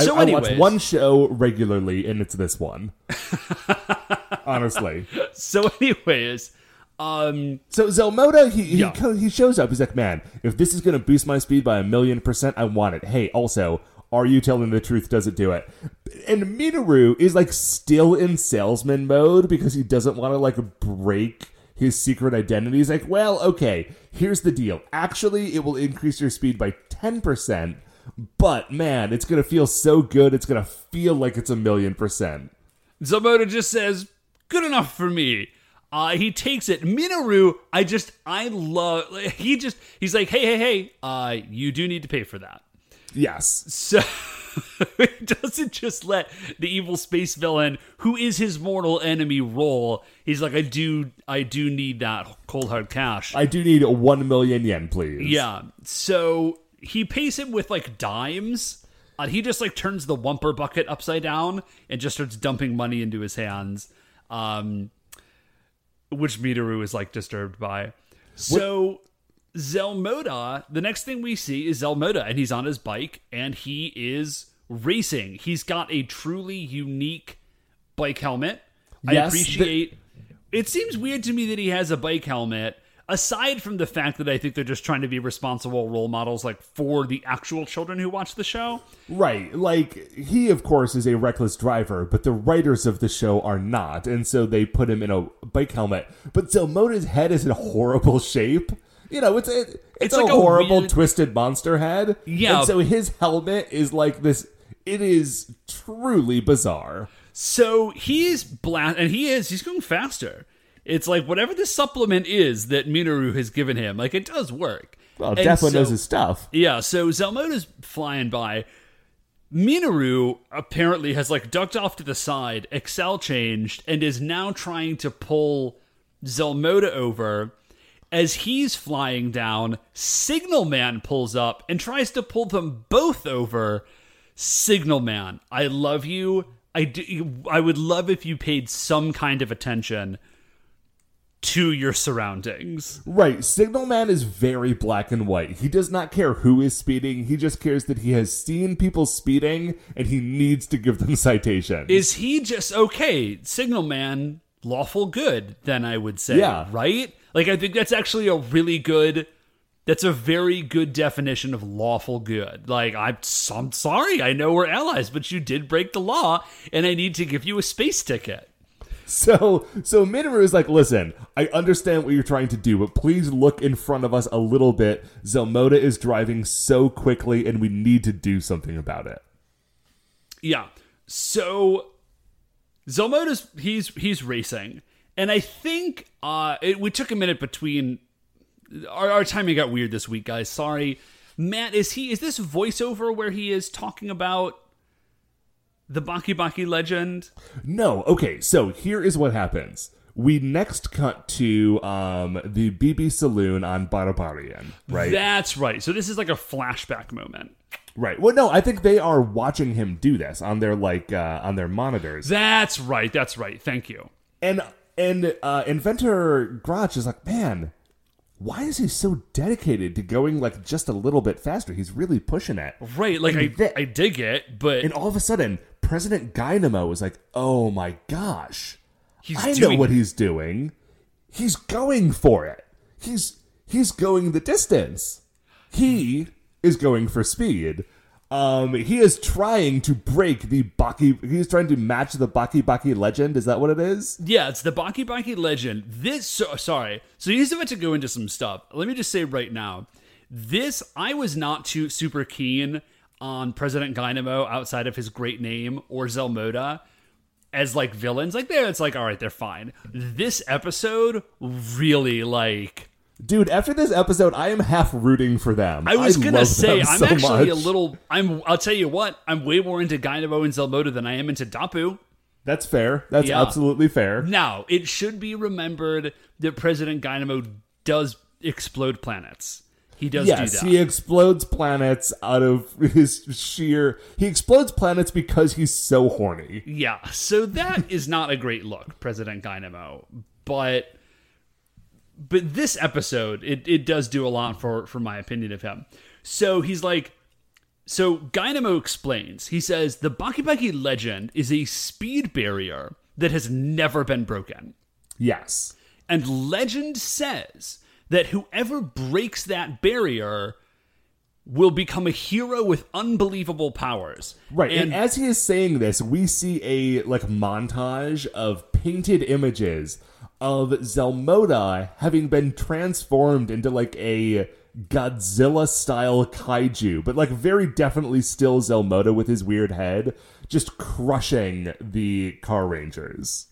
So, I, I watch one show regularly, and it's this one. <laughs> Honestly. so anyways, um, So Zelmoda, he he, Yeah. co- he shows up. He's like, "Man, if this is going to boost my speed by a million percent, I want it." Hey, also, are you telling the truth? Does it do it? And Minoru is like still in salesman mode because he doesn't want to like break his secret identity. He's like, "Well, okay, here's the deal. Actually, it will increase your speed by ten percent." But man, it's gonna feel so good. It's gonna feel like it's a million percent. Zelmoda just says, "Good enough for me." Uh, he takes it. Minoru, I just, I love. <laughs> He just, he's like, "Hey, hey, hey, uh, you do need to pay for that." Yes. So <laughs> he doesn't just let the evil space villain, who is his mortal enemy, roll. He's like, "I do, I do need that cold hard cash." I do need one million yen, please. Yeah. So he pays him with like dimes. Uh, he just like turns the Wumper bucket upside down and just starts dumping money into his hands, um, which Mitaru is like disturbed by. So Zelmoda, the next thing we see is Zelmoda, and he's on his bike and he is racing. He's got a truly unique bike helmet. I Yes, the- appreciate. it seems weird to me that he has a bike helmet. Aside from the fact that I think they're just trying to be responsible role models, like for the actual children who watch the show. Right. Like, he, of course, is a reckless driver, but the writers of the show are not. And so they put him in a bike helmet. But Zelmoda's head is in horrible shape. You know, it's a, it's, It's a like a horrible, weird- twisted monster head. Yeah. And so his helmet is like this. It is truly bizarre. So he's blast, and he is he's going faster. It's like whatever the supplement is that Minoru has given him, like it does work. Well, And so- knows his stuff. Yeah, so Zelmoda's flying by. Minoru apparently has like ducked off to the side, Accel changed, and is now trying to pull Zelmoda over. As he's flying down, Signalman pulls up and tries to pull them both over. Signalman, I love you. I do, I would love if you paid some kind of attention to your surroundings. Right. Signal Man is very black and white. He does not care who is speeding. He just cares that he has seen people speeding and he needs to give them <laughs> citations. is he just okay signal man lawful good then i would say Yeah. right like i think that's actually a really good that's a very good definition of lawful good like i'm, I'm sorry i know we're allies but you did break the law and i need to give you a space ticket So, so Minoru is like, listen, I understand what you're trying to do, but please look in front of us a little bit. Zelmoda is driving so quickly, and we need to do something about it. Yeah. So Zelmoda's he's he's racing, and I think uh, it, we took a minute between our, our timing got weird this week, guys. Sorry, Matt. Is he is this voiceover where he is talking about the Baki Baki legend? No, okay, so here is what happens. We next cut to um, the BB Saloon on Barabarian, right? That's right. So this is like a flashback moment. right. Well, no, I think they are watching him do this on their like uh, on their monitors. That's right. That's right. Thank you. And and uh, inventor Grotch is like, man, why is he so dedicated to going like just a little bit faster? He's really pushing it. Right. Like I And that- I dig it, but And all of a sudden, President Dynamo is like, oh my gosh, he's I know what he's doing. He's going for it. He's he's going the distance. He is going for speed. Um, he is trying to break the Baki. He's trying to match the Baki Baki legend. Is that what it is? Yeah, it's the Baki Baki legend. This, so, sorry. So he's about to go into some stuff. Let me just say right now, this I was not too super keen on President Dynamo outside of his great name or Zelmoda as like villains. Like there, it's like all right, they're fine. This episode really like. Dude, after this episode, I am half rooting for them. I was gonna say I'm so actually a little. I'm. I'll tell you what. I'm way more into Dynamo and Zelmoda than I am into Dapu. That's fair. That's Yeah. absolutely fair. Now, it should be remembered that President Dynamo does explode planets. He does yes, do that. he explodes planets out of his sheer. He explodes planets because he's so horny. Yeah, so that <laughs> is not a great look, President Dynamo. But but this episode, it, it does do a lot for for my opinion of him. So he's like so Dynamo explains. He says the Baki Baki legend is a speed barrier that has never been broken. Yes. And legend says that whoever breaks that barrier will become a hero with unbelievable powers. Right. And, And, as he is saying this, we see a like montage of painted images of Zelmoda having been transformed into like a Godzilla style kaiju, but like very definitely still Zelmoda with his weird head, just crushing the Car Rangers.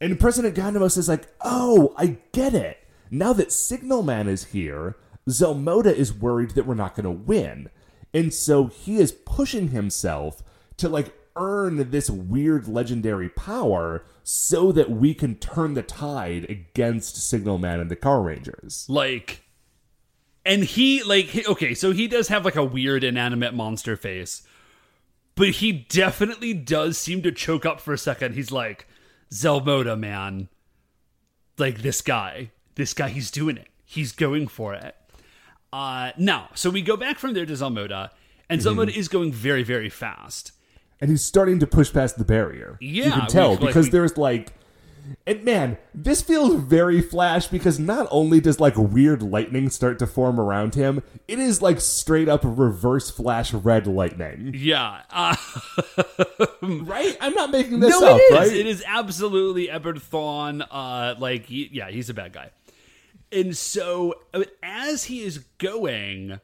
And President Gundamos is like, oh, I get it. Now that Signal Man is here, Zelmoda is worried that we're not going to win. And so he is pushing himself to like earn this weird legendary power so that we can turn the tide against Signal Man and the Car Rangers. like and he like he- okay so he does have like a weird inanimate monster face but he definitely does seem to choke up for a second he's like zelmoda man like this guy this guy he's doing it he's going for it uh now so we go back from there to zelmoda and zelmoda is going very very fast And he's starting to push past the barrier. Yeah. You can tell we- like, because we- there's like, and man, this feels very Flash because not only does like weird lightning start to form around him, it is like straight up reverse Flash red lightning. yeah uh, <laughs> Right? I'm not making this no, up, it is. right? It is absolutely Eobard Thawne. Uh, like, he, yeah, he's a bad guy. And so, as he is going,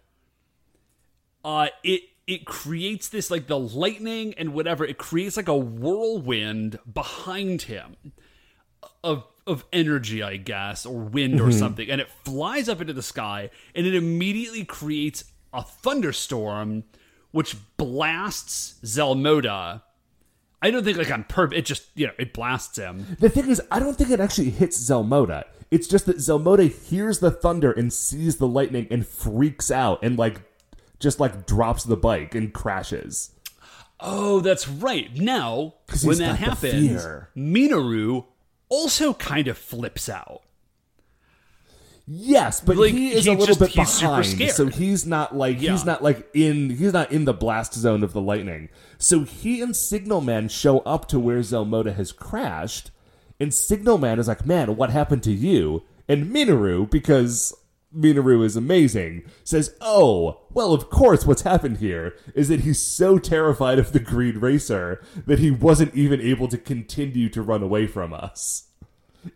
uh, it it creates this like the lightning and whatever. It creates like a whirlwind behind him of of energy, I guess, or wind or something, and it flies up into the sky, and it immediately creates a thunderstorm, which blasts Zelmoda. I don't think like on purpose. It just you know it blasts him. The thing is, I don't think it actually hits Zelmoda. It's just that Zelmoda hears the thunder and sees the lightning and freaks out and like just like drops the bike and crashes. Oh, that's right. Now, when that happens. Minoru also kind of flips out. Yes, but Like, he is he a little just- bit he's super behind, scared. so he's not like Yeah. he's not like in he's not in the blast zone of the lightning. So he and Signalman show up to where Zelmoda has crashed, and Signal Man is like, "Man, what happened to you?" And Minoru, because Minoru is amazing, says, "Oh, well, of course. What's happened here is that he's so terrified of the Green Racer that he wasn't even able to continue to run away from us."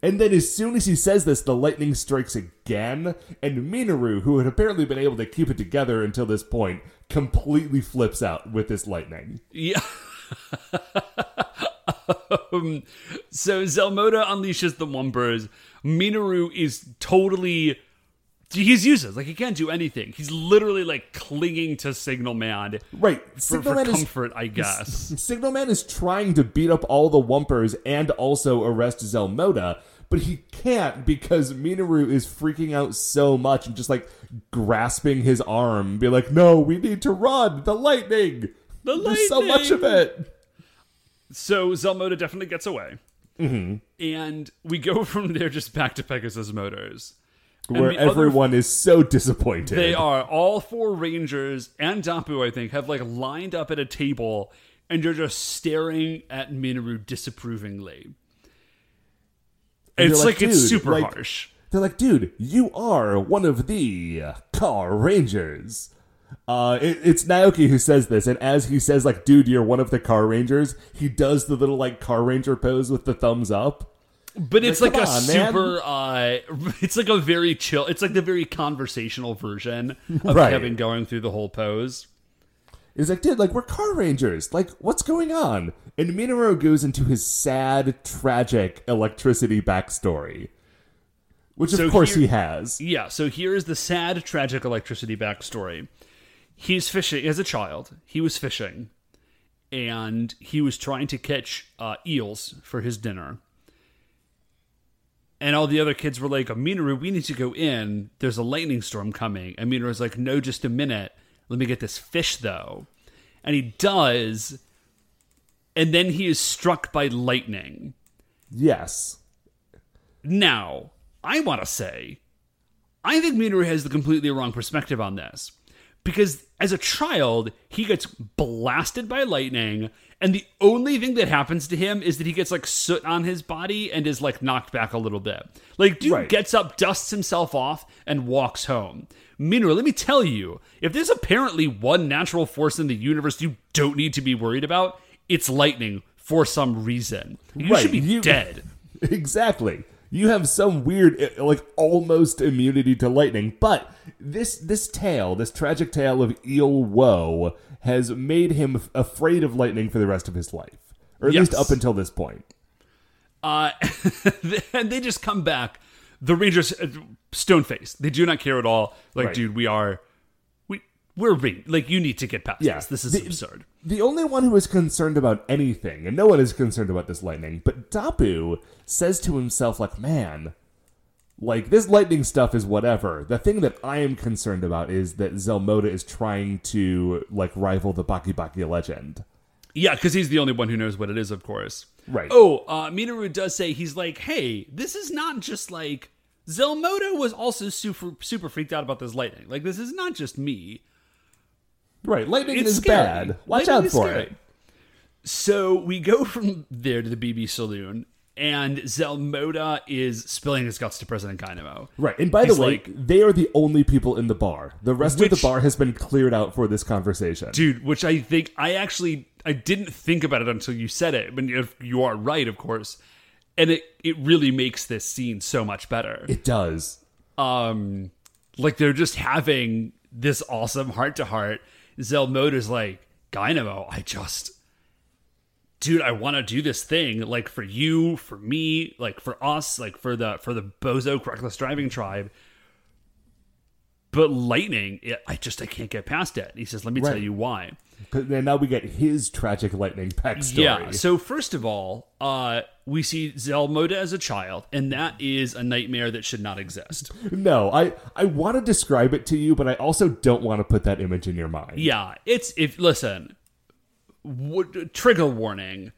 And then as soon as he says this, the lightning strikes again, and Minoru, who had apparently been able to keep it together until this point, completely flips out with this lightning. Yeah. <laughs> um, so Zelmoda unleashes the Wumpers. Minoru is totally. He's useless. Like, he can't do anything. He's literally, like, clinging to Signal Man Right. for, Signal for Man is comfort, I guess. Signal Man is trying to beat up all the Wumpers and also arrest Zelmoda, but he can't because Minoru is freaking out so much and just like grasping his arm, be like, "No, we need to run! The lightning! The lightning! There's so much of it." So Zelmoda definitely gets away. Mm-hmm. And we go <laughs> from there just back to Pegasus Motors. And Where other- everyone is so disappointed. They are all four Rangers and Dapu, I think, have like lined up at a table and you're just staring at Minoru disapprovingly. And It's like, like, it's super like- harsh. They're like, dude, you are one of the Car Rangers. Uh, it, it's Naoki who says this, and as he says, like, dude, you're one of the Car Rangers, he does the little, like, Car Ranger pose with the thumbs up. But it's like, Like, a on, super uh <laughs> it's like a very chill it's like the very conversational version <laughs> of Right. Kevin going through the whole pose. He's like, dude, like, we're Car Rangers. Like, what's going on? And Minoru goes into his sad, tragic electricity backstory. Which, of course, here- he has. Yeah, so here is the sad, tragic electricity backstory. He's fishing as a child. He was fishing, and he was trying to catch uh, eels for his dinner. and all the other kids were like, Minoru, we need to go in. There's a lightning storm coming. And Minoru's like, no, just a minute. Let me get this fish, though. And he does. And then he is struck by lightning. Yes. Now, I want to say, I think Minoru has the completely wrong perspective on this. Because as a child, he gets blasted by lightning, and the only thing that happens to him is that he gets like soot on his body and is like knocked back a little bit. Like, dude Right. gets up, dusts himself off, and walks home. Meanwhile, let me tell you, if there's apparently one natural force in the universe you don't need to be worried about, it's lightning for some reason. You Right, should be you- dead. <laughs> Exactly. You have some weird, uh, like almost immunity to lightning, but this this tale, this tragic tale of eel woe, has made him f- afraid of lightning for the rest of his life, or at least up until this point. Uh, <laughs> and they just come back. The Rangers, uh, stone faced. They do not care at all. Like, Right. dude, we are, we we're Ring- like you need to get past Yeah, this. This is the- absurd. The only one who is concerned about anything, and no one is concerned about this lightning, but Dapu says to himself, like, man, like, this lightning stuff is whatever. The thing that I am concerned about is that Zelmoda is trying to, like, rival the Baki Baki legend. Yeah, because he's the only one who knows what it is, of course. Right. Oh, uh, Minoru does say he's like, hey, this is not just like Zelmoda was also super super freaked out about this lightning. Like, this is not just me. Right, lightning It's is scary. bad. Watch Lightning out for scary. it. So we go from there to the BB saloon, and Zelmoda is spilling his guts to President Dynamo. Right, and by He's the way, like- they are the only people in the bar. The rest of the bar has been cleared out for this conversation. dude which i think i actually i didn't think about it until you said it but you you are right of course and it it really makes this scene so much better It does. um like they're just having this awesome heart to heart zelmoda's like dynamo i just dude i want to do this thing like for you for me like for us like for the for the bozo reckless driving tribe but lightning it, i just i can't get past it he says let me tell you why And now we get his tragic lightning backstory. Yeah. So first of all, uh, we see Zelmoda as a child, and that is a nightmare that should not exist. No, I, I want to describe it to you, but I also don't want to put that image in your mind. Yeah, it's if listen, w- trigger warning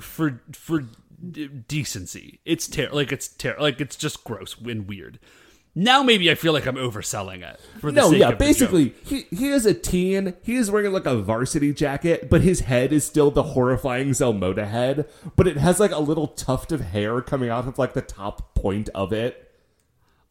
for for d- decency. It's ter- like it's ter- like it's just gross and weird. Now maybe I feel like I'm overselling it. For the No, sake yeah, basically, he, he is a teen. He is wearing like a varsity jacket, but his head is still the horrifying Zelmoda head, but it has like a little tuft of hair coming out of like the top point of it.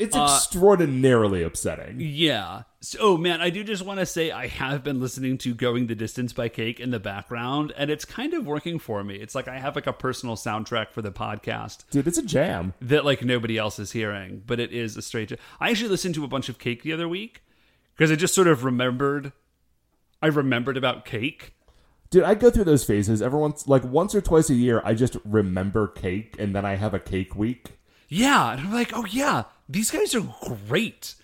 It's Uh, extraordinarily upsetting. Yeah. So, oh man, I do just want to say I have been listening to "Going the Distance" by Cake in the background, and it's kind of working for me. It's like I have like a personal soundtrack for the podcast Dude, it's a jam. that like nobody else is hearing, but it is a straight. jam. I actually listened to a bunch of Cake the other week because I just sort of remembered. I remembered about Cake. Dude, I go through those phases every once, like once or twice a year. I just remember cake, and then I have a cake week. Yeah, and I'm like, oh yeah, these guys are great.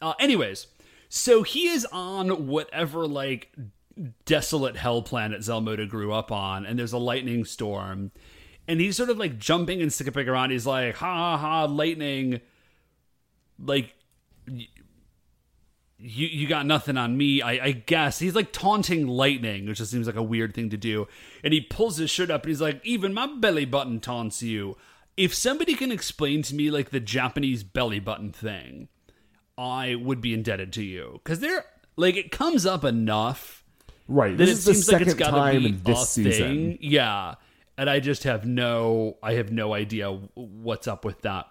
Uh, anyways, so he is on whatever like desolate hell planet Zelmoda grew up on, and there's a lightning storm, and he's sort of like jumping and skipping around. He's like, ha ha ha, lightning, like. y- You, you got nothing on me, I, I guess. He's like taunting lightning, which just seems like a weird thing to do. And he pulls his shirt up and he's like, Even my belly button taunts you if somebody can explain to me like the Japanese belly button thing, I would be indebted to you because they're like it comes up enough Right. This it is the seems like second it's time be in this season. thing. Yeah, and I just have no, I have no idea what's up with that.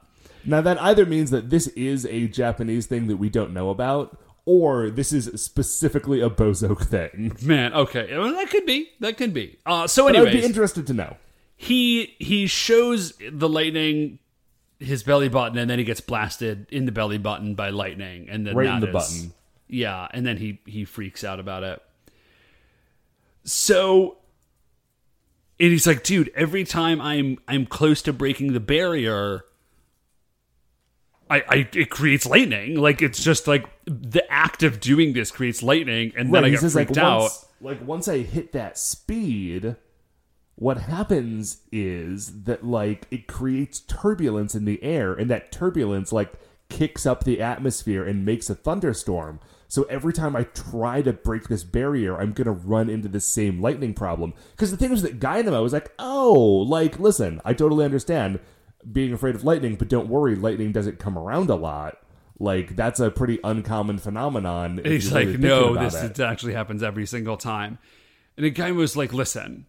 Now that either means that this is a Japanese thing that we don't know about, or this is specifically a Bozoke thing. Man, okay, well, that could be, that could be. Uh, so, anyway, I'd be interested to know. He he shows the lightning his belly button and then he gets blasted in the belly button by lightning and then Right in the is- button. yeah and then he he freaks out about it. So and he's like dude every time i'm i'm close to breaking the barrier I, I it creates lightning. Like it's just like the act of doing this creates lightning and then i get says like freaked out. once, like once I hit that speed, what happens is that like it creates turbulence in the air and that turbulence like kicks up the atmosphere and makes a thunderstorm so every time i try to break this barrier i'm gonna run into the same lightning problem because the thing was that Dynamo was like oh like listen i totally understand being afraid of lightning but don't worry lightning doesn't come around a lot like that's a pretty uncommon phenomenon He's you're really like, no, this it." it actually happens every single time. And the guy was like, listen,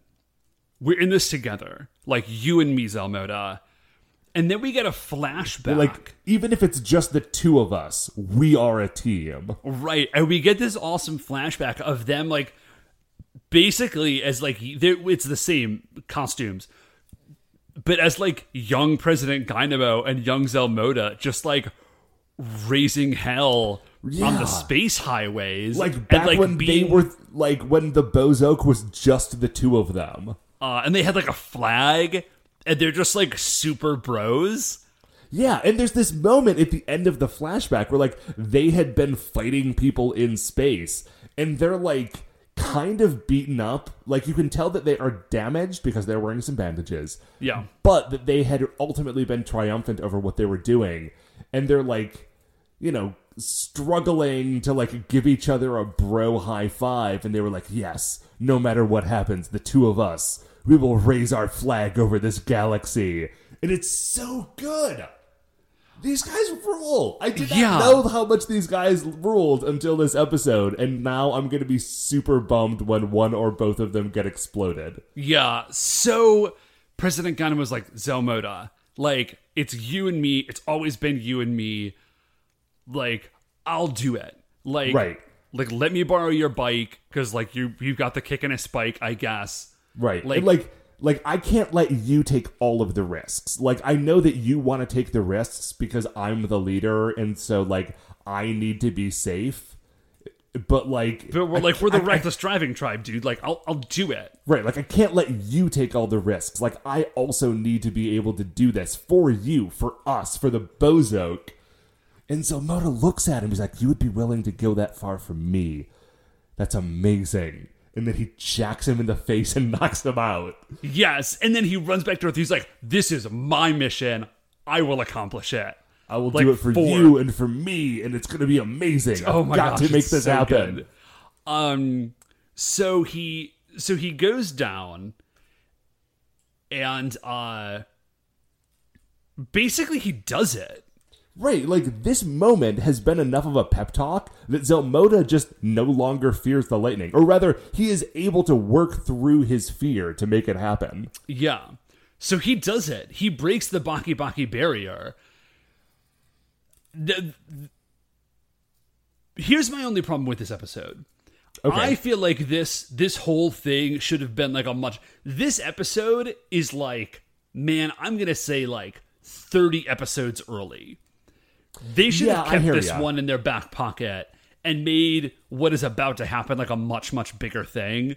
we're in this together, like you and me, Zelmoda. And then we get a flashback. like even if it's just the two of us we are a team Right. And we get this awesome flashback of them like basically as like it's the same costumes. But as like young President Dynamo and young Zelmoda just like raising hell on the space highways. like and, back when being- they were like when the Bozoke was just the two of them uh, and they had like a flag and they're just like super bros. yeah and there's this moment at the end of the flashback where like they had been fighting people in space and they're like kind of beaten up like you can tell that they are damaged because they're wearing some bandages Yeah. but that they had ultimately been triumphant over what they were doing and they're like you know struggling to like give each other a bro high five and they were like yes no matter what happens the two of us we will raise our flag over this galaxy and it's so good these guys rule i did not Yeah. know how much these guys ruled until this episode and now i'm gonna be super bummed when one or both of them get exploded Yeah. So President Gunn was like, Zelmoda, like, it's you and me. It's always been you and me. Like, I'll do it. Like, Right. Like, let me borrow your bike because, like, you you've got the kick in a spike, I guess. Right. Like- Like, like, like I can't let you take all of the risks. Like, I know that you want to take the risks because I'm the leader, and so like I need to be safe. But like, But we're I- like, we're the I- I- reckless driving tribe, dude. Like, I'll I'll do it. right. Like, I can't let you take all the risks. Like, I also need to be able to do this for you, for us, for the Bozoke. And so looks at him. He's like, "You would be willing to go that far for me? That's amazing." And then he jacks him in the face and <laughs> knocks him out. Yes. And then he runs back to Earth. He's like, this is my mission. I will accomplish it. I will Like do it for four. you and for me, and it's going to be amazing. Oh I've my got gosh, to make this so happen. good. Um, so he so he goes down, and uh, basically he does it. Right, like this moment has been enough of a pep talk that Zelmoda just no longer fears the lightning, or rather, he is able to work through his fear to make it happen. Yeah. So he does it. He breaks the Baki Baki barrier. Here's my only problem with this episode. Okay. I feel like this this whole thing should have been like a much this episode is like man, I'm going to say like 30 episodes early. They should Yeah, have kept this ya. one in their back pocket and made what is about to happen like a much much bigger thing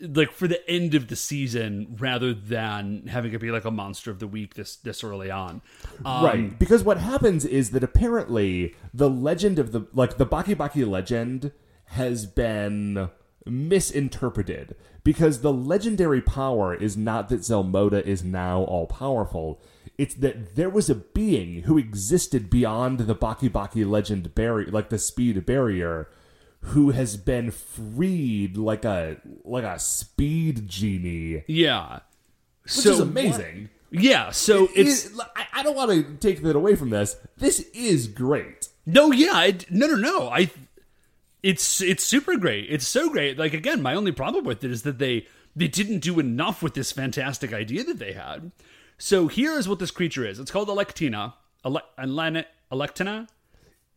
like for the end of the season rather than having it be like a monster of the week this this early on. Um, right, because what happens is that apparently the legend of the like the Baki Baki legend has been misinterpreted because the legendary power is not that Zelmoda is now all powerful. It's that there was a being who existed beyond the Baki Baki legend barrier, like the speed barrier, who has been freed like a like a speed genie, Yeah. which so is amazing. Yeah, so it's It- I I don't want to take that away from this. This is great. No, yeah, I, no, no, no. I, it's it's super great. It's so great. Like again, my only problem with it is that they they didn't do enough with this fantastic idea that they had. So here is what this creature is. It's called Electina. Ele- Electina.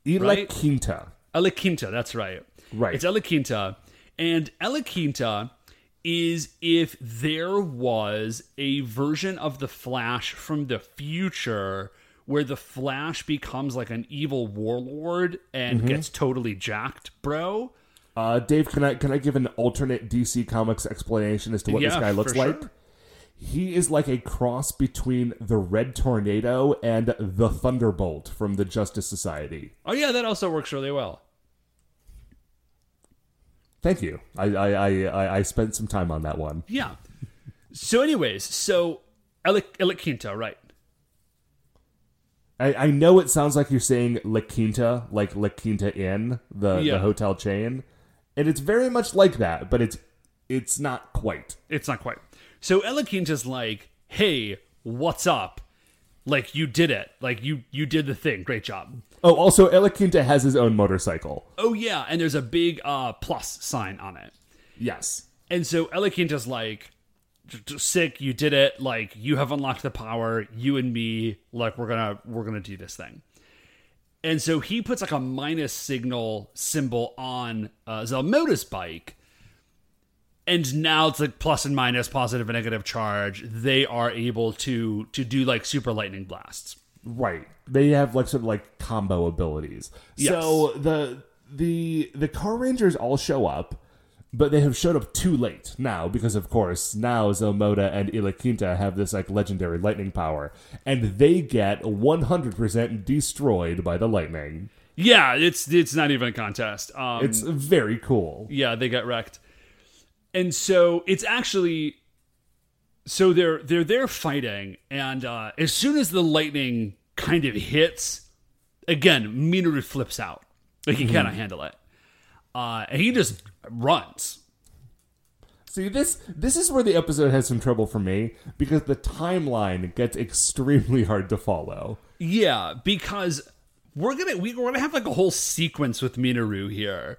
Ela Right? Quinta. Elequinta, that's right. Right. It's Elequinta. And Elequinta is if there was a version of the Flash from the future where the Flash becomes like an evil warlord and Mm-hmm. gets totally jacked, bro. Uh, Dave, can I can I give an alternate DC Comics explanation as to what this guy looks like? sure. He is like a cross between the Red Tornado and the Thunderbolt from the Justice Society. Oh yeah, that also works really well. Thank you. I I, I, I spent some time on that one. Yeah. So, anyways, so El, El Quinta, right? I, I know it sounds like you're saying La Quinta, like La Quinta Inn, the, Yeah. the hotel chain, and it's very much like that, but it's it's not quite. It's not quite. So El Quinta's like, "Hey, what's up? Like you did it. Like you you did the thing. Great job." Oh, also, El has his own motorcycle. Oh yeah, and there's a big uh plus sign on it. Yes. And so El Quinta's like, "J- j- "Sick, you did it. Like you have unlocked the power. You and me, like we're gonna we're gonna do this thing." And so he puts like a minus signal symbol on uh, Zelmoda's bike. And now it's like plus and minus, positive and negative charge. They are able to to do like super lightning blasts. Right. They have like sort of like combo abilities. Yes. So the the the Car Rangers all show up, but they have showed up too late now because of course now Zelmoda and Ila Quinta have this like legendary lightning power, and they get 100% destroyed by the lightning. Yeah, it's it's not even a contest. Um, It's very cool. yeah, they get wrecked. And so it's actually so they're they're there fighting, and uh, as soon as the lightning kind of hits, again, Minoru flips out. Like he cannot handle it. Uh, and he just runs. See this this is where the episode has some trouble for me because the timeline gets extremely hard to follow. Yeah, because we're gonna we, we're gonna have like a whole sequence with Minoru here,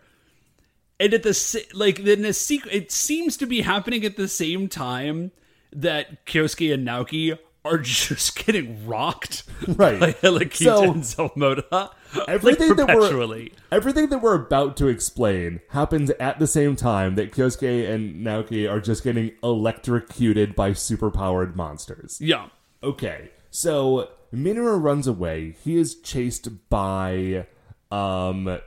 and at the like then the sequ- it seems to be happening at the same time that Kyosuke and Naoki are <laughs> just getting rocked Right. <laughs> by Helakita So, and Zelmoda everything like that we're- perpetually. Everything that we're about to explain happens at the same time that Kyosuke and Naoki are just getting electrocuted by superpowered monsters. Yeah, Okay, so Minoru runs away. He is chased by um,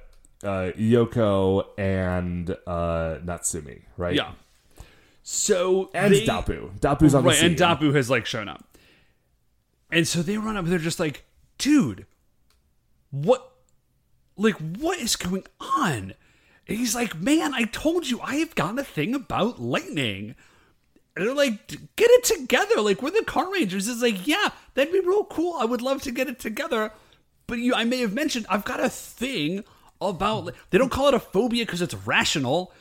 uh, Yoko and uh, Natsumi, right? yeah. So And they, Dapu. Dapu's on right, the scene. and Dapu has like shown up, and so they run up. and They're just like, dude, what? Like, what is going on? And he's like, man, I told you I have got a thing about lightning. And they're like, get it together. Like, we're the Car Rangers. It's like, yeah, that'd be real cool. I would love to get it together. But you, I may have mentioned, I've got a thing about. They don't call it a phobia because it's rational.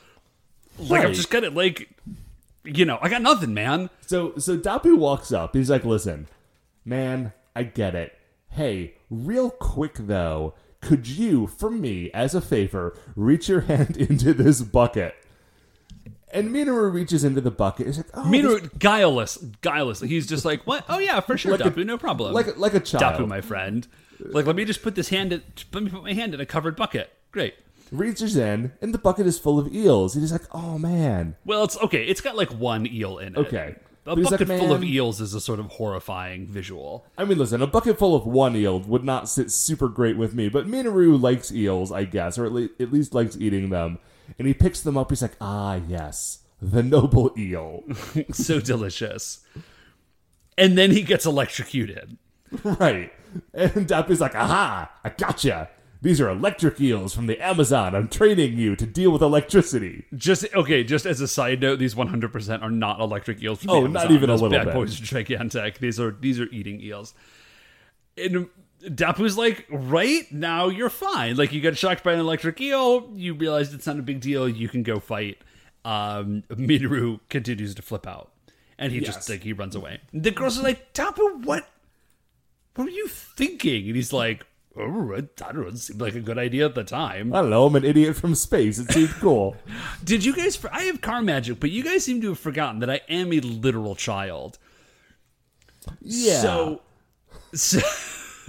Like, I'm just gonna like, you know, I got nothing, man. So so Dapu walks up. He's like, "Listen, man, I get it. Hey, real quick though, could you, for me, as a favor, reach your <laughs> hand into this bucket?" And Minoru reaches into the bucket. He's like, "Oh, Minoru, guileless, guileless. He's just like, what? Oh yeah, for sure, Like a- Dapu, no problem. like like a child." Dapu, my friend. Like, let me just put this hand. In, let me put my hand in a covered bucket. Great. reaches in, and the bucket is full of eels. And he's like, "Oh man, Well, it's okay. It's got like one eel in it. Okay. A But he's like, bucket full of eels is a sort of horrifying visual. I mean, listen, a bucket full of one eel would not sit super great with me, but Minoru likes eels, I guess, or at, le- at least likes eating them. And he picks them up. He's like, ah, yes, the noble eel. <laughs> so delicious. And then he gets electrocuted. <laughs> right. And Dapu's like, aha, I gotcha. These are electric eels from the Amazon. I'm training you to deal with electricity. Just okay. Just as a side note, these 100 percent are not electric eels. From Oh, the not even a Those little bad bit. boys are gigantic. These are these are eating eels. And Dapu's like, right now you're fine. Like you got shocked by an electric eel. You realized it's not a big deal. You can go fight. Um, Minoru continues to flip out, and he Yes. just like he runs away. The girls are like, Dapu, what? What were you thinking? And he's like, oh, I don't know. It seemed like a good idea at the time. I don't know. I'm an idiot from space. It seems cool. <laughs> Did you guys? I have car magic, but you guys seem to have forgotten that I am a literal child. Yeah. So, so,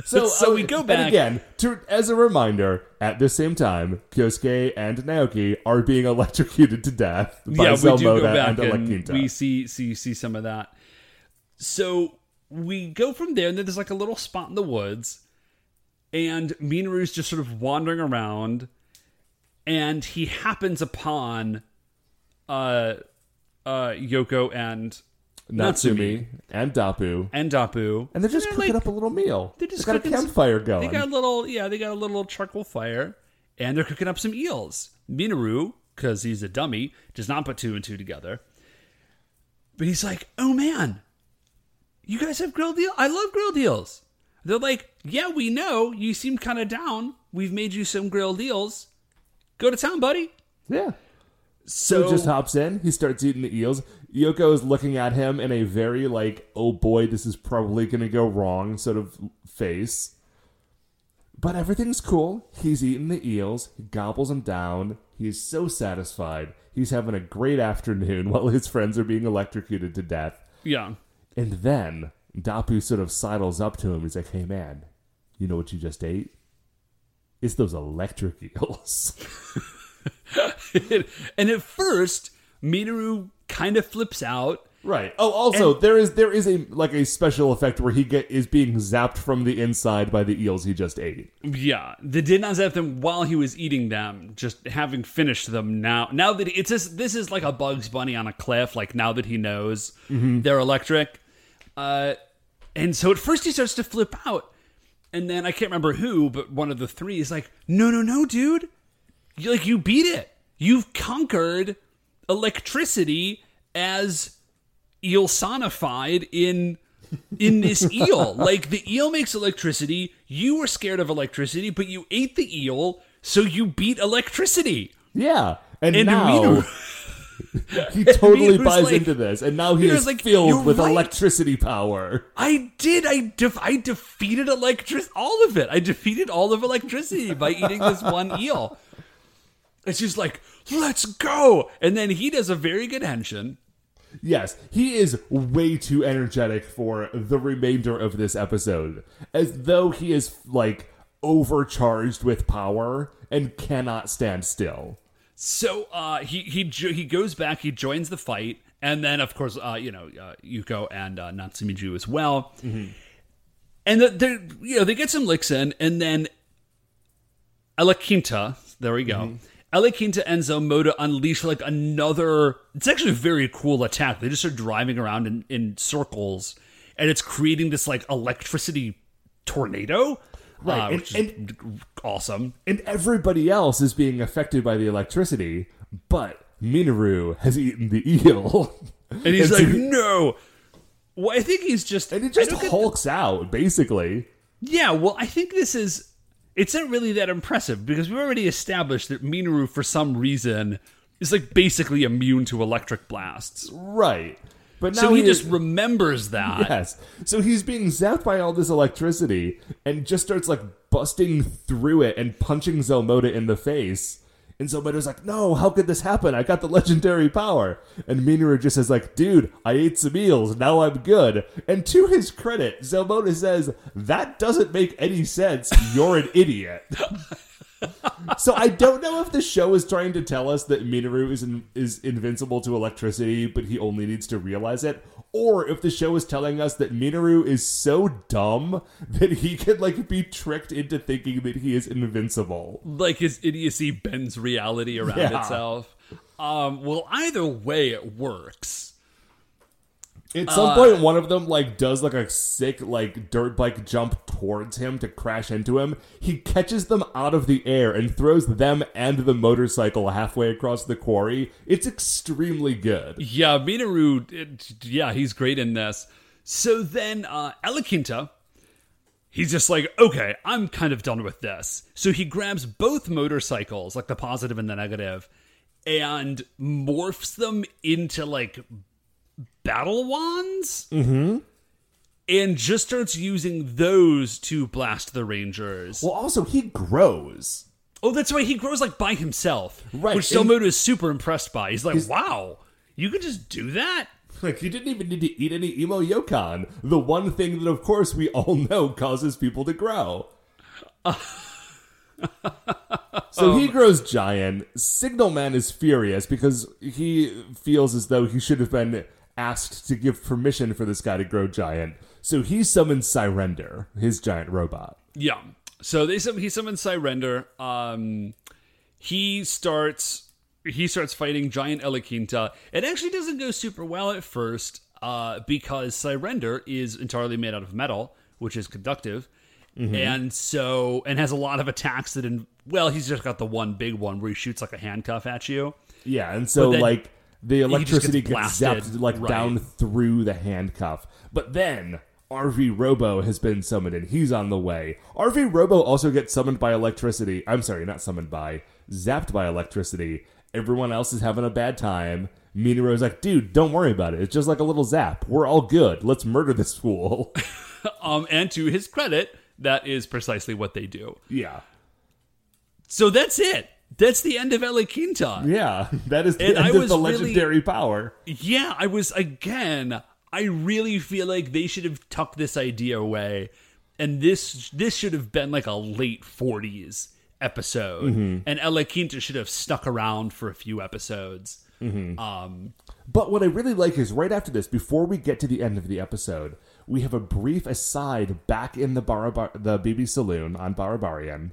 So, <laughs> so uh, we go and back. again. To, as a reminder, at the same time, Kyosuke and Naoki are being electrocuted to death by yeah, we do go Zelmoda back and and, we see see see some of that. So we go from there, and then there's like a little spot in the woods, and Minoru's just sort of wandering around, and he happens upon uh uh Yoko and Natsumi and Dapu, and Dapu, and they're just cooking like- up a little meal. They're just got a campfire campfire They got a little, yeah, they got a little charcoal fire, and they're cooking up some eels. Minoru, because he's a dummy, does not put two and two together. But he's like, oh man, you guys have grilled deal. I love grilled deals. They're like, yeah, we know. You seem kind of down. We've made you some grilled deals. Go to town, buddy. Yeah. So, So just hops in. He starts eating the eels. Yoko is looking at him in a very like, oh boy, this is probably going to go wrong sort of face. But everything's cool. He's eating the eels. He gobbles them down. He's so satisfied. He's having a great afternoon <laughs> while his friends are being electrocuted to death. yeah. And then Dapu sort of sidles up to him. He's like, hey man, you know what you just ate? It's those electric eels. <laughs> <laughs> and at first, Minoru kind of flips out. Right. Oh, also there is there is a like a special effect where he get is being zapped from the inside by the eels he just ate. Yeah, they did not zap them while he was eating them. Just having finished them now. Now that it's just this is like a Bugs Bunny on a cliff. Like now that he knows mm-hmm. they're electric, uh, and so at first he starts to flip out, and then I can't remember who, but one of the three is like, "No, no, no, dude! You like you beat it. You've conquered electricity as eel sonified in in this <laughs> eel. Like the eel makes electricity. You were scared of electricity, but you ate the eel, so you beat electricity. Yeah. And, And now <laughs> <laughs> he totally <laughs> buys like- into this and now he is like, filled with right." electricity power. I did. I def- I defeated electric all of it. I defeated all of electricity by eating this <laughs> one eel. It's just like, let's go. And then he does a very good henshin. Yes, he is way too energetic for the remainder of this episode. As though he is like overcharged with power and cannot stand still. So uh, he he he goes back. He joins the fight, and then of course, uh, you know, uh, Yuko and uh, Natsumiju as well. And the, they you know they get some licks in, and then Alakinta, there we go. Alakinta and Zelmoda unleash like another. It's actually a very cool attack. They just start driving around in, in circles, and it's creating this like electricity tornado, Right, uh, and- which is awesome. And everybody else is being affected by the electricity, but Minoru has eaten the eel. <laughs> And he's so like, no. Well, I think he's just. and he just hulks out, basically. yeah, well, I think this is. It's not really that impressive because we've already established that Minoru, for some reason, is like basically immune to electric blasts. Right. But now So he is- just remembers that. Yes. So he's being zapped by all this electricity and just starts like busting through it and punching Zelmoda in the face. And Zelmoda's like, no, how could this happen? I got the legendary power. And Minoru just says like, dude, I ate some eels. Now I'm good. And to his credit, Zelmoda says, that doesn't make any sense. You're an idiot. <laughs> so I don't know if the show is trying to tell us that Minoru is in, is invincible to electricity, but he only needs to realize it, or if the show is telling us that Minoru is so dumb that he could like be tricked into thinking that he is invincible. Like his idiocy bends reality around Yeah. itself. Um, well, either way, it works. At Uh, some point, one of them like does like a sick like dirt bike jump towards him to crash into him. He catches them out of the air and throws them and the motorcycle halfway across the quarry. It's extremely good. Yeah, Minoru, it- yeah, he's great in this. So then, uh, Alakinta, he's just like, okay, I'm kind of done with this. So he grabs both motorcycles, like the positive and the negative, and morphs them into like battle wands. Mm-hmm. And just starts using those to blast the Rangers. Well, also he grows. oh, that's right. He grows like by himself. Right, Which and- is super impressed by. He's like, wow, you can just do that? Like you didn't even need to eat any imoyokan. The one thing that, of course, we all <laughs> know causes people to grow. <laughs> so he grows giant. Signal Man is furious because he feels as though he should have been asked to give permission for this guy to grow giant. So he summons Sirender, his giant robot. Yeah. So they he summons Sirender. Um, he starts he starts fighting giant Elikinta. It actually doesn't go super well at first uh, because Sirender is entirely made out of metal, which is conductive, and so and has a lot of attacks that. In, well, he's just got the one big one where he shoots like a handcuff at you. Yeah, and so then- like the electricity gets gets, zapped like right. down through the handcuff. But then RV Robo has been summoned and he's on the way. RV Robo also gets summoned by electricity. I'm sorry, not summoned by, zapped by electricity. Everyone else is having a bad time. Minoru's like, dude, don't worry about it. It's just like a little zap. We're all good. Let's murder this fool. <laughs> <laughs> Um, and to his credit, that is precisely what they do. yeah. So that's it. That's the end of La Quinta. Yeah. That is the And end I of the really- legendary power. Yeah, I was again. I really feel like they should have tucked this idea away, and this this should have been like a late forties episode, Mm-hmm. and Ella Quinta should have stuck around for a few episodes. Mm-hmm. Um, But what I really like is right after this, before we get to the end of the episode, we have a brief aside back in the Barabar- the BB Saloon on Barabarian,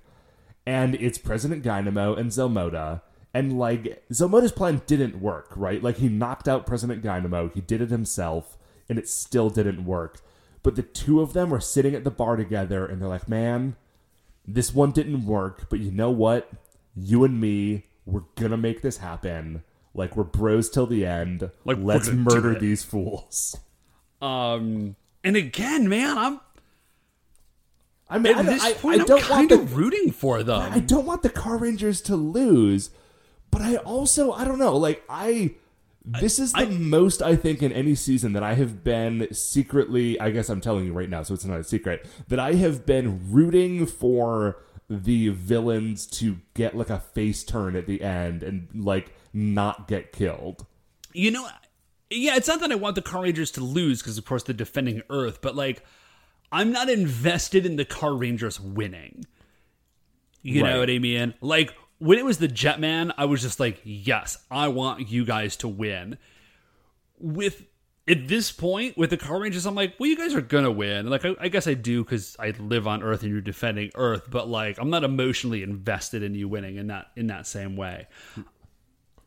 and it's President Dynamo and Zelmoda. And like Zelmoda's plan didn't work, right? Like he knocked out President Dynamo, he did it himself, and it still didn't work. But the two of them were sitting at the bar together, and they're like, "Man, this one didn't work, but you know what? You and me, we're gonna make this happen. Like we're bros till the end. Like, let's murder these fools. um, and again, man, I'm I mean, I, at don't- this point I I'm don't kind want the, of rooting for them. I don't want the Car Rangers to lose, but I also I don't know. Like I, this is the I- most I think in any season that I have been secretly. I guess I'm telling you right now, so it's not a secret that I have been rooting for the villains to get like a face turn at the end and like not get killed. you know, yeah, it's not that I want the Car Rangers to lose because, of course, they're defending Earth, but like, I'm not invested in the Car Rangers winning. You know what I mean? Like, when it was the Jetman, I was just like, yes, I want you guys to win. With at this point, with the Car Rangers, I'm like, well, you guys are gonna win. Like, I, I guess I do because I live on Earth and you're defending Earth, but like, I'm not emotionally invested in you winning in that in that same way.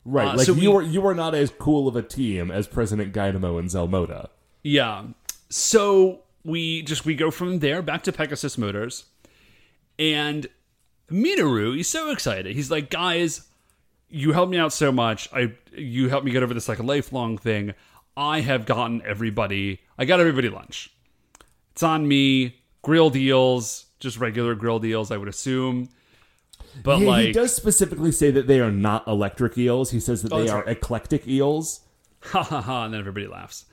Right, Uh, like so you we- are you are not as cool of a team as President Dynamo and Zelmoda. Yeah. So we just we go from there back to Pegasus Motors, and Minoru he's so excited. He's like, guys, you helped me out so much. I you helped me get over this like a lifelong thing. I have gotten everybody. I got everybody lunch. It's on me. Grill deals, just regular grill deals, I would assume. But he, like, he does specifically say that they are not electric eels. He says that Oh, they are right. eclectic eels ha ha ha, and then everybody laughs.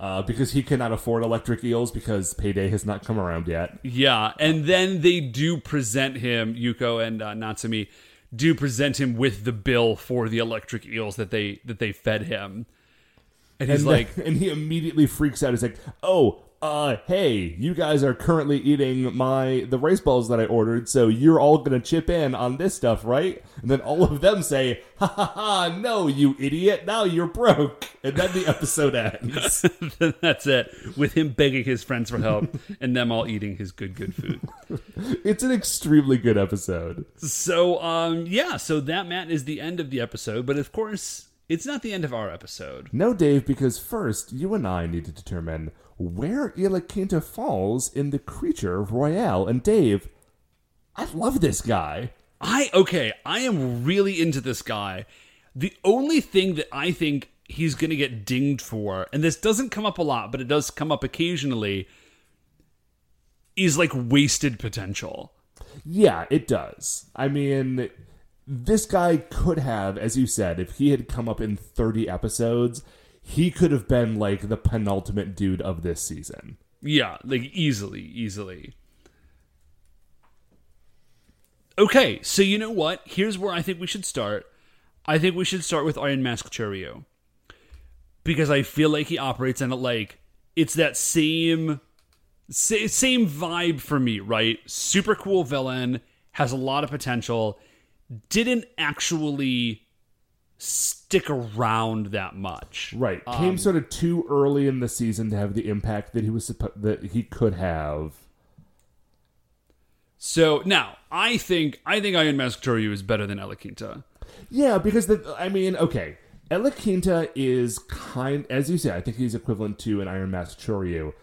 Uh, because he cannot afford electric eels because payday has not come around yet. Yeah, and then they do present him, Yuko and uh, Natsumi, do present him with the bill for the electric eels that they that they fed him, and he's and like, <laughs> and he immediately freaks out. He's like, "Oh, uh, hey, you guys are currently eating my the rice balls that I ordered, so you're all gonna chip in on this stuff, right?" And then all of them say, "Ha ha ha! No, you idiot! Now you're broke." And then the <laughs> episode ends. <laughs> "That's it," with him begging his friends for help and them all eating his good good food. it's an extremely good episode. So, um, yeah, so that Matt is the end of the episode, but of course, it's not the end of our episode. No, Dave, because first you and I need to determine where Ila Quinta falls in the creature royale. And Dave, I love this guy. I okay, I am really into this guy. The only thing that I think he's going to get dinged for, and this doesn't come up a lot, but it does come up occasionally, is like wasted potential. Yeah, it does. I mean, this guy could have, as you said, if he had come up in 30 episodes, he could have been like the penultimate dude of this season. Yeah, like easily, easily. Okay, so you know what? Here's where I think we should start. I think we should start with Iron Mask Choryu. Because I feel like he operates in it like it's that same same vibe for me, right? Super cool villain, has a lot of potential, didn't actually stick around that much. Right. Came um, sort of too early in the season to have the impact that he was suppo- that he could have. So now I think I think Iron Mask Choryu is better than Ella Quinta. Yeah, because the I mean, okay, Ella Quinta is kind, as you say, I think he's equivalent to an Iron Mask Choryu.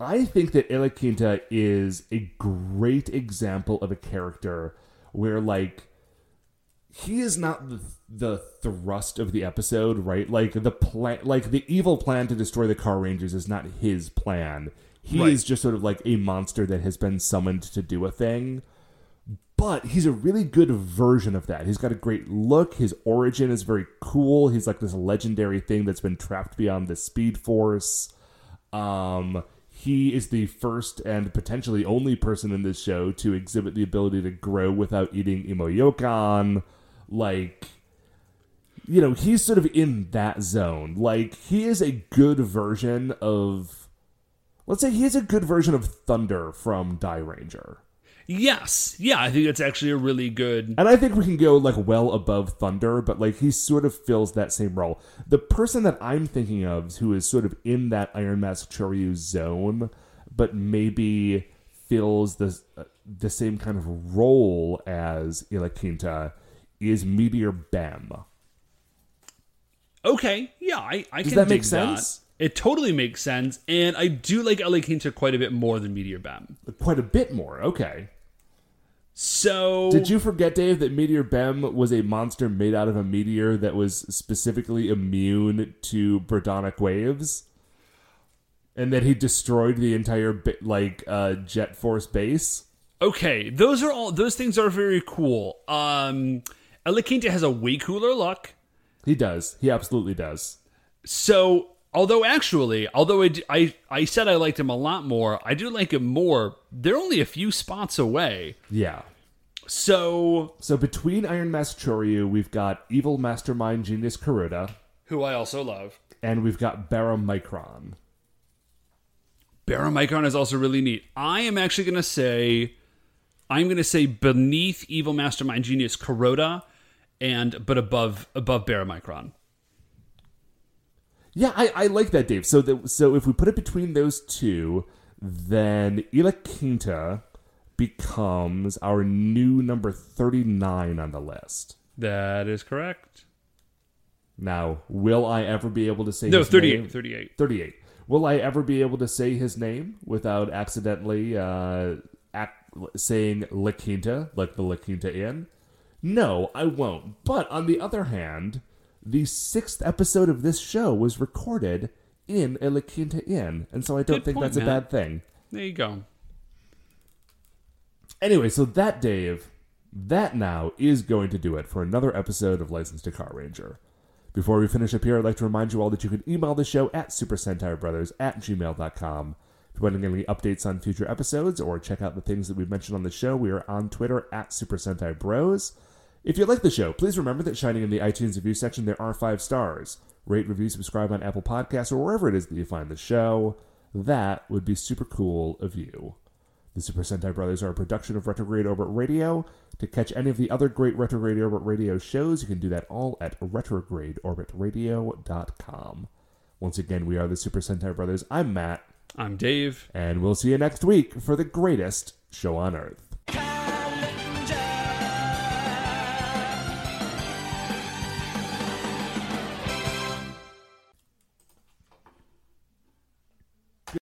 I think that Ella Quinta is a great example of a character where, like, he is not the, the thrust of the episode, right? Like the plan, like the evil plan to destroy the Car Rangers is not his plan. He Right. is just sort of like a monster that has been summoned to do a thing. But he's a really good version of that. He's got a great look. His origin is very cool. He's like this legendary thing that's been trapped beyond the Speed Force. Um, he is the first and potentially only person in this show to exhibit the ability to grow without eating imoyokan. Like, you know, he's sort of in that zone. Like, he is a good version of. Let's say he is a good version of Thunder from Dairanger. Yes. Yeah, I think that's actually a really good. And I think we can go like well above Thunder, but like he sort of fills that same role. The person that I'm thinking of who is sort of in that Iron Mask Choryu zone, but maybe fills the uh, the same kind of role as Ilaquinta is Meteor Bem. Okay. Yeah, I, I can that make sense? That. It totally makes sense. And I do like LA Quinta quite a bit more than Meteor Bem. Quite a bit more. Okay. So. Did you forget, Dave, that Meteor Bem was a monster made out of a meteor that was specifically immune to Birdonic waves? And that he destroyed the entire like uh, Jet Force base? Okay, those are all. Those things are very cool. Um, LA Quinta has a way cooler look. He does. He absolutely does. So, although actually, although I I said I liked him a lot more, I do like him more. They're only a few spots away. Yeah. So, So between Iron Mask Choryu, we've got Evil Mastermind Genius Kuroda, who I also love. and we've got Baramicron. Baramicron is also really neat. I am actually going to say, I'm going to say beneath Evil Mastermind Genius Kuroda, and but above above Baramicron. Yeah, I, I like that, Dave. So the, so if we put it between those two, then Ila Quinta becomes our new number 39 on the list. That is correct. Now, will I ever be able to say No, his 38. name? 38. 38. Will I ever be able to say his name without accidentally uh, ac- saying La Quinta, like the La Quinta Inn? No, I won't. But on the other hand, the sixth episode of this show was recorded in a La Quinta Inn, and so I don't Good think point, that's a Matt. bad thing. There you go. Anyway, so that, Dave, that now is going to do it for another episode of License to Car Ranger. Before we finish up here, I'd like to remind you all that you can email the show at supersentaibrothers at gmail.com. If you want to get any updates on future episodes or check out the things that we've mentioned on the show, we are on Twitter at Super Sentai Bros. If you like the show, please remember that shining in the iTunes review section, there are five stars. Rate, review, subscribe on Apple Podcasts or wherever it is that you find the show. That would be super cool of you. The Super Sentai Brothers are a production of Retrograde Orbit Radio. To catch any of the other great Retrograde Orbit Radio shows, you can do that all at retrogradeorbitradio.com. Once again, we are the Super Sentai Brothers. I'm Matt, I'm Dave. and we'll see you next week for the greatest show on Earth.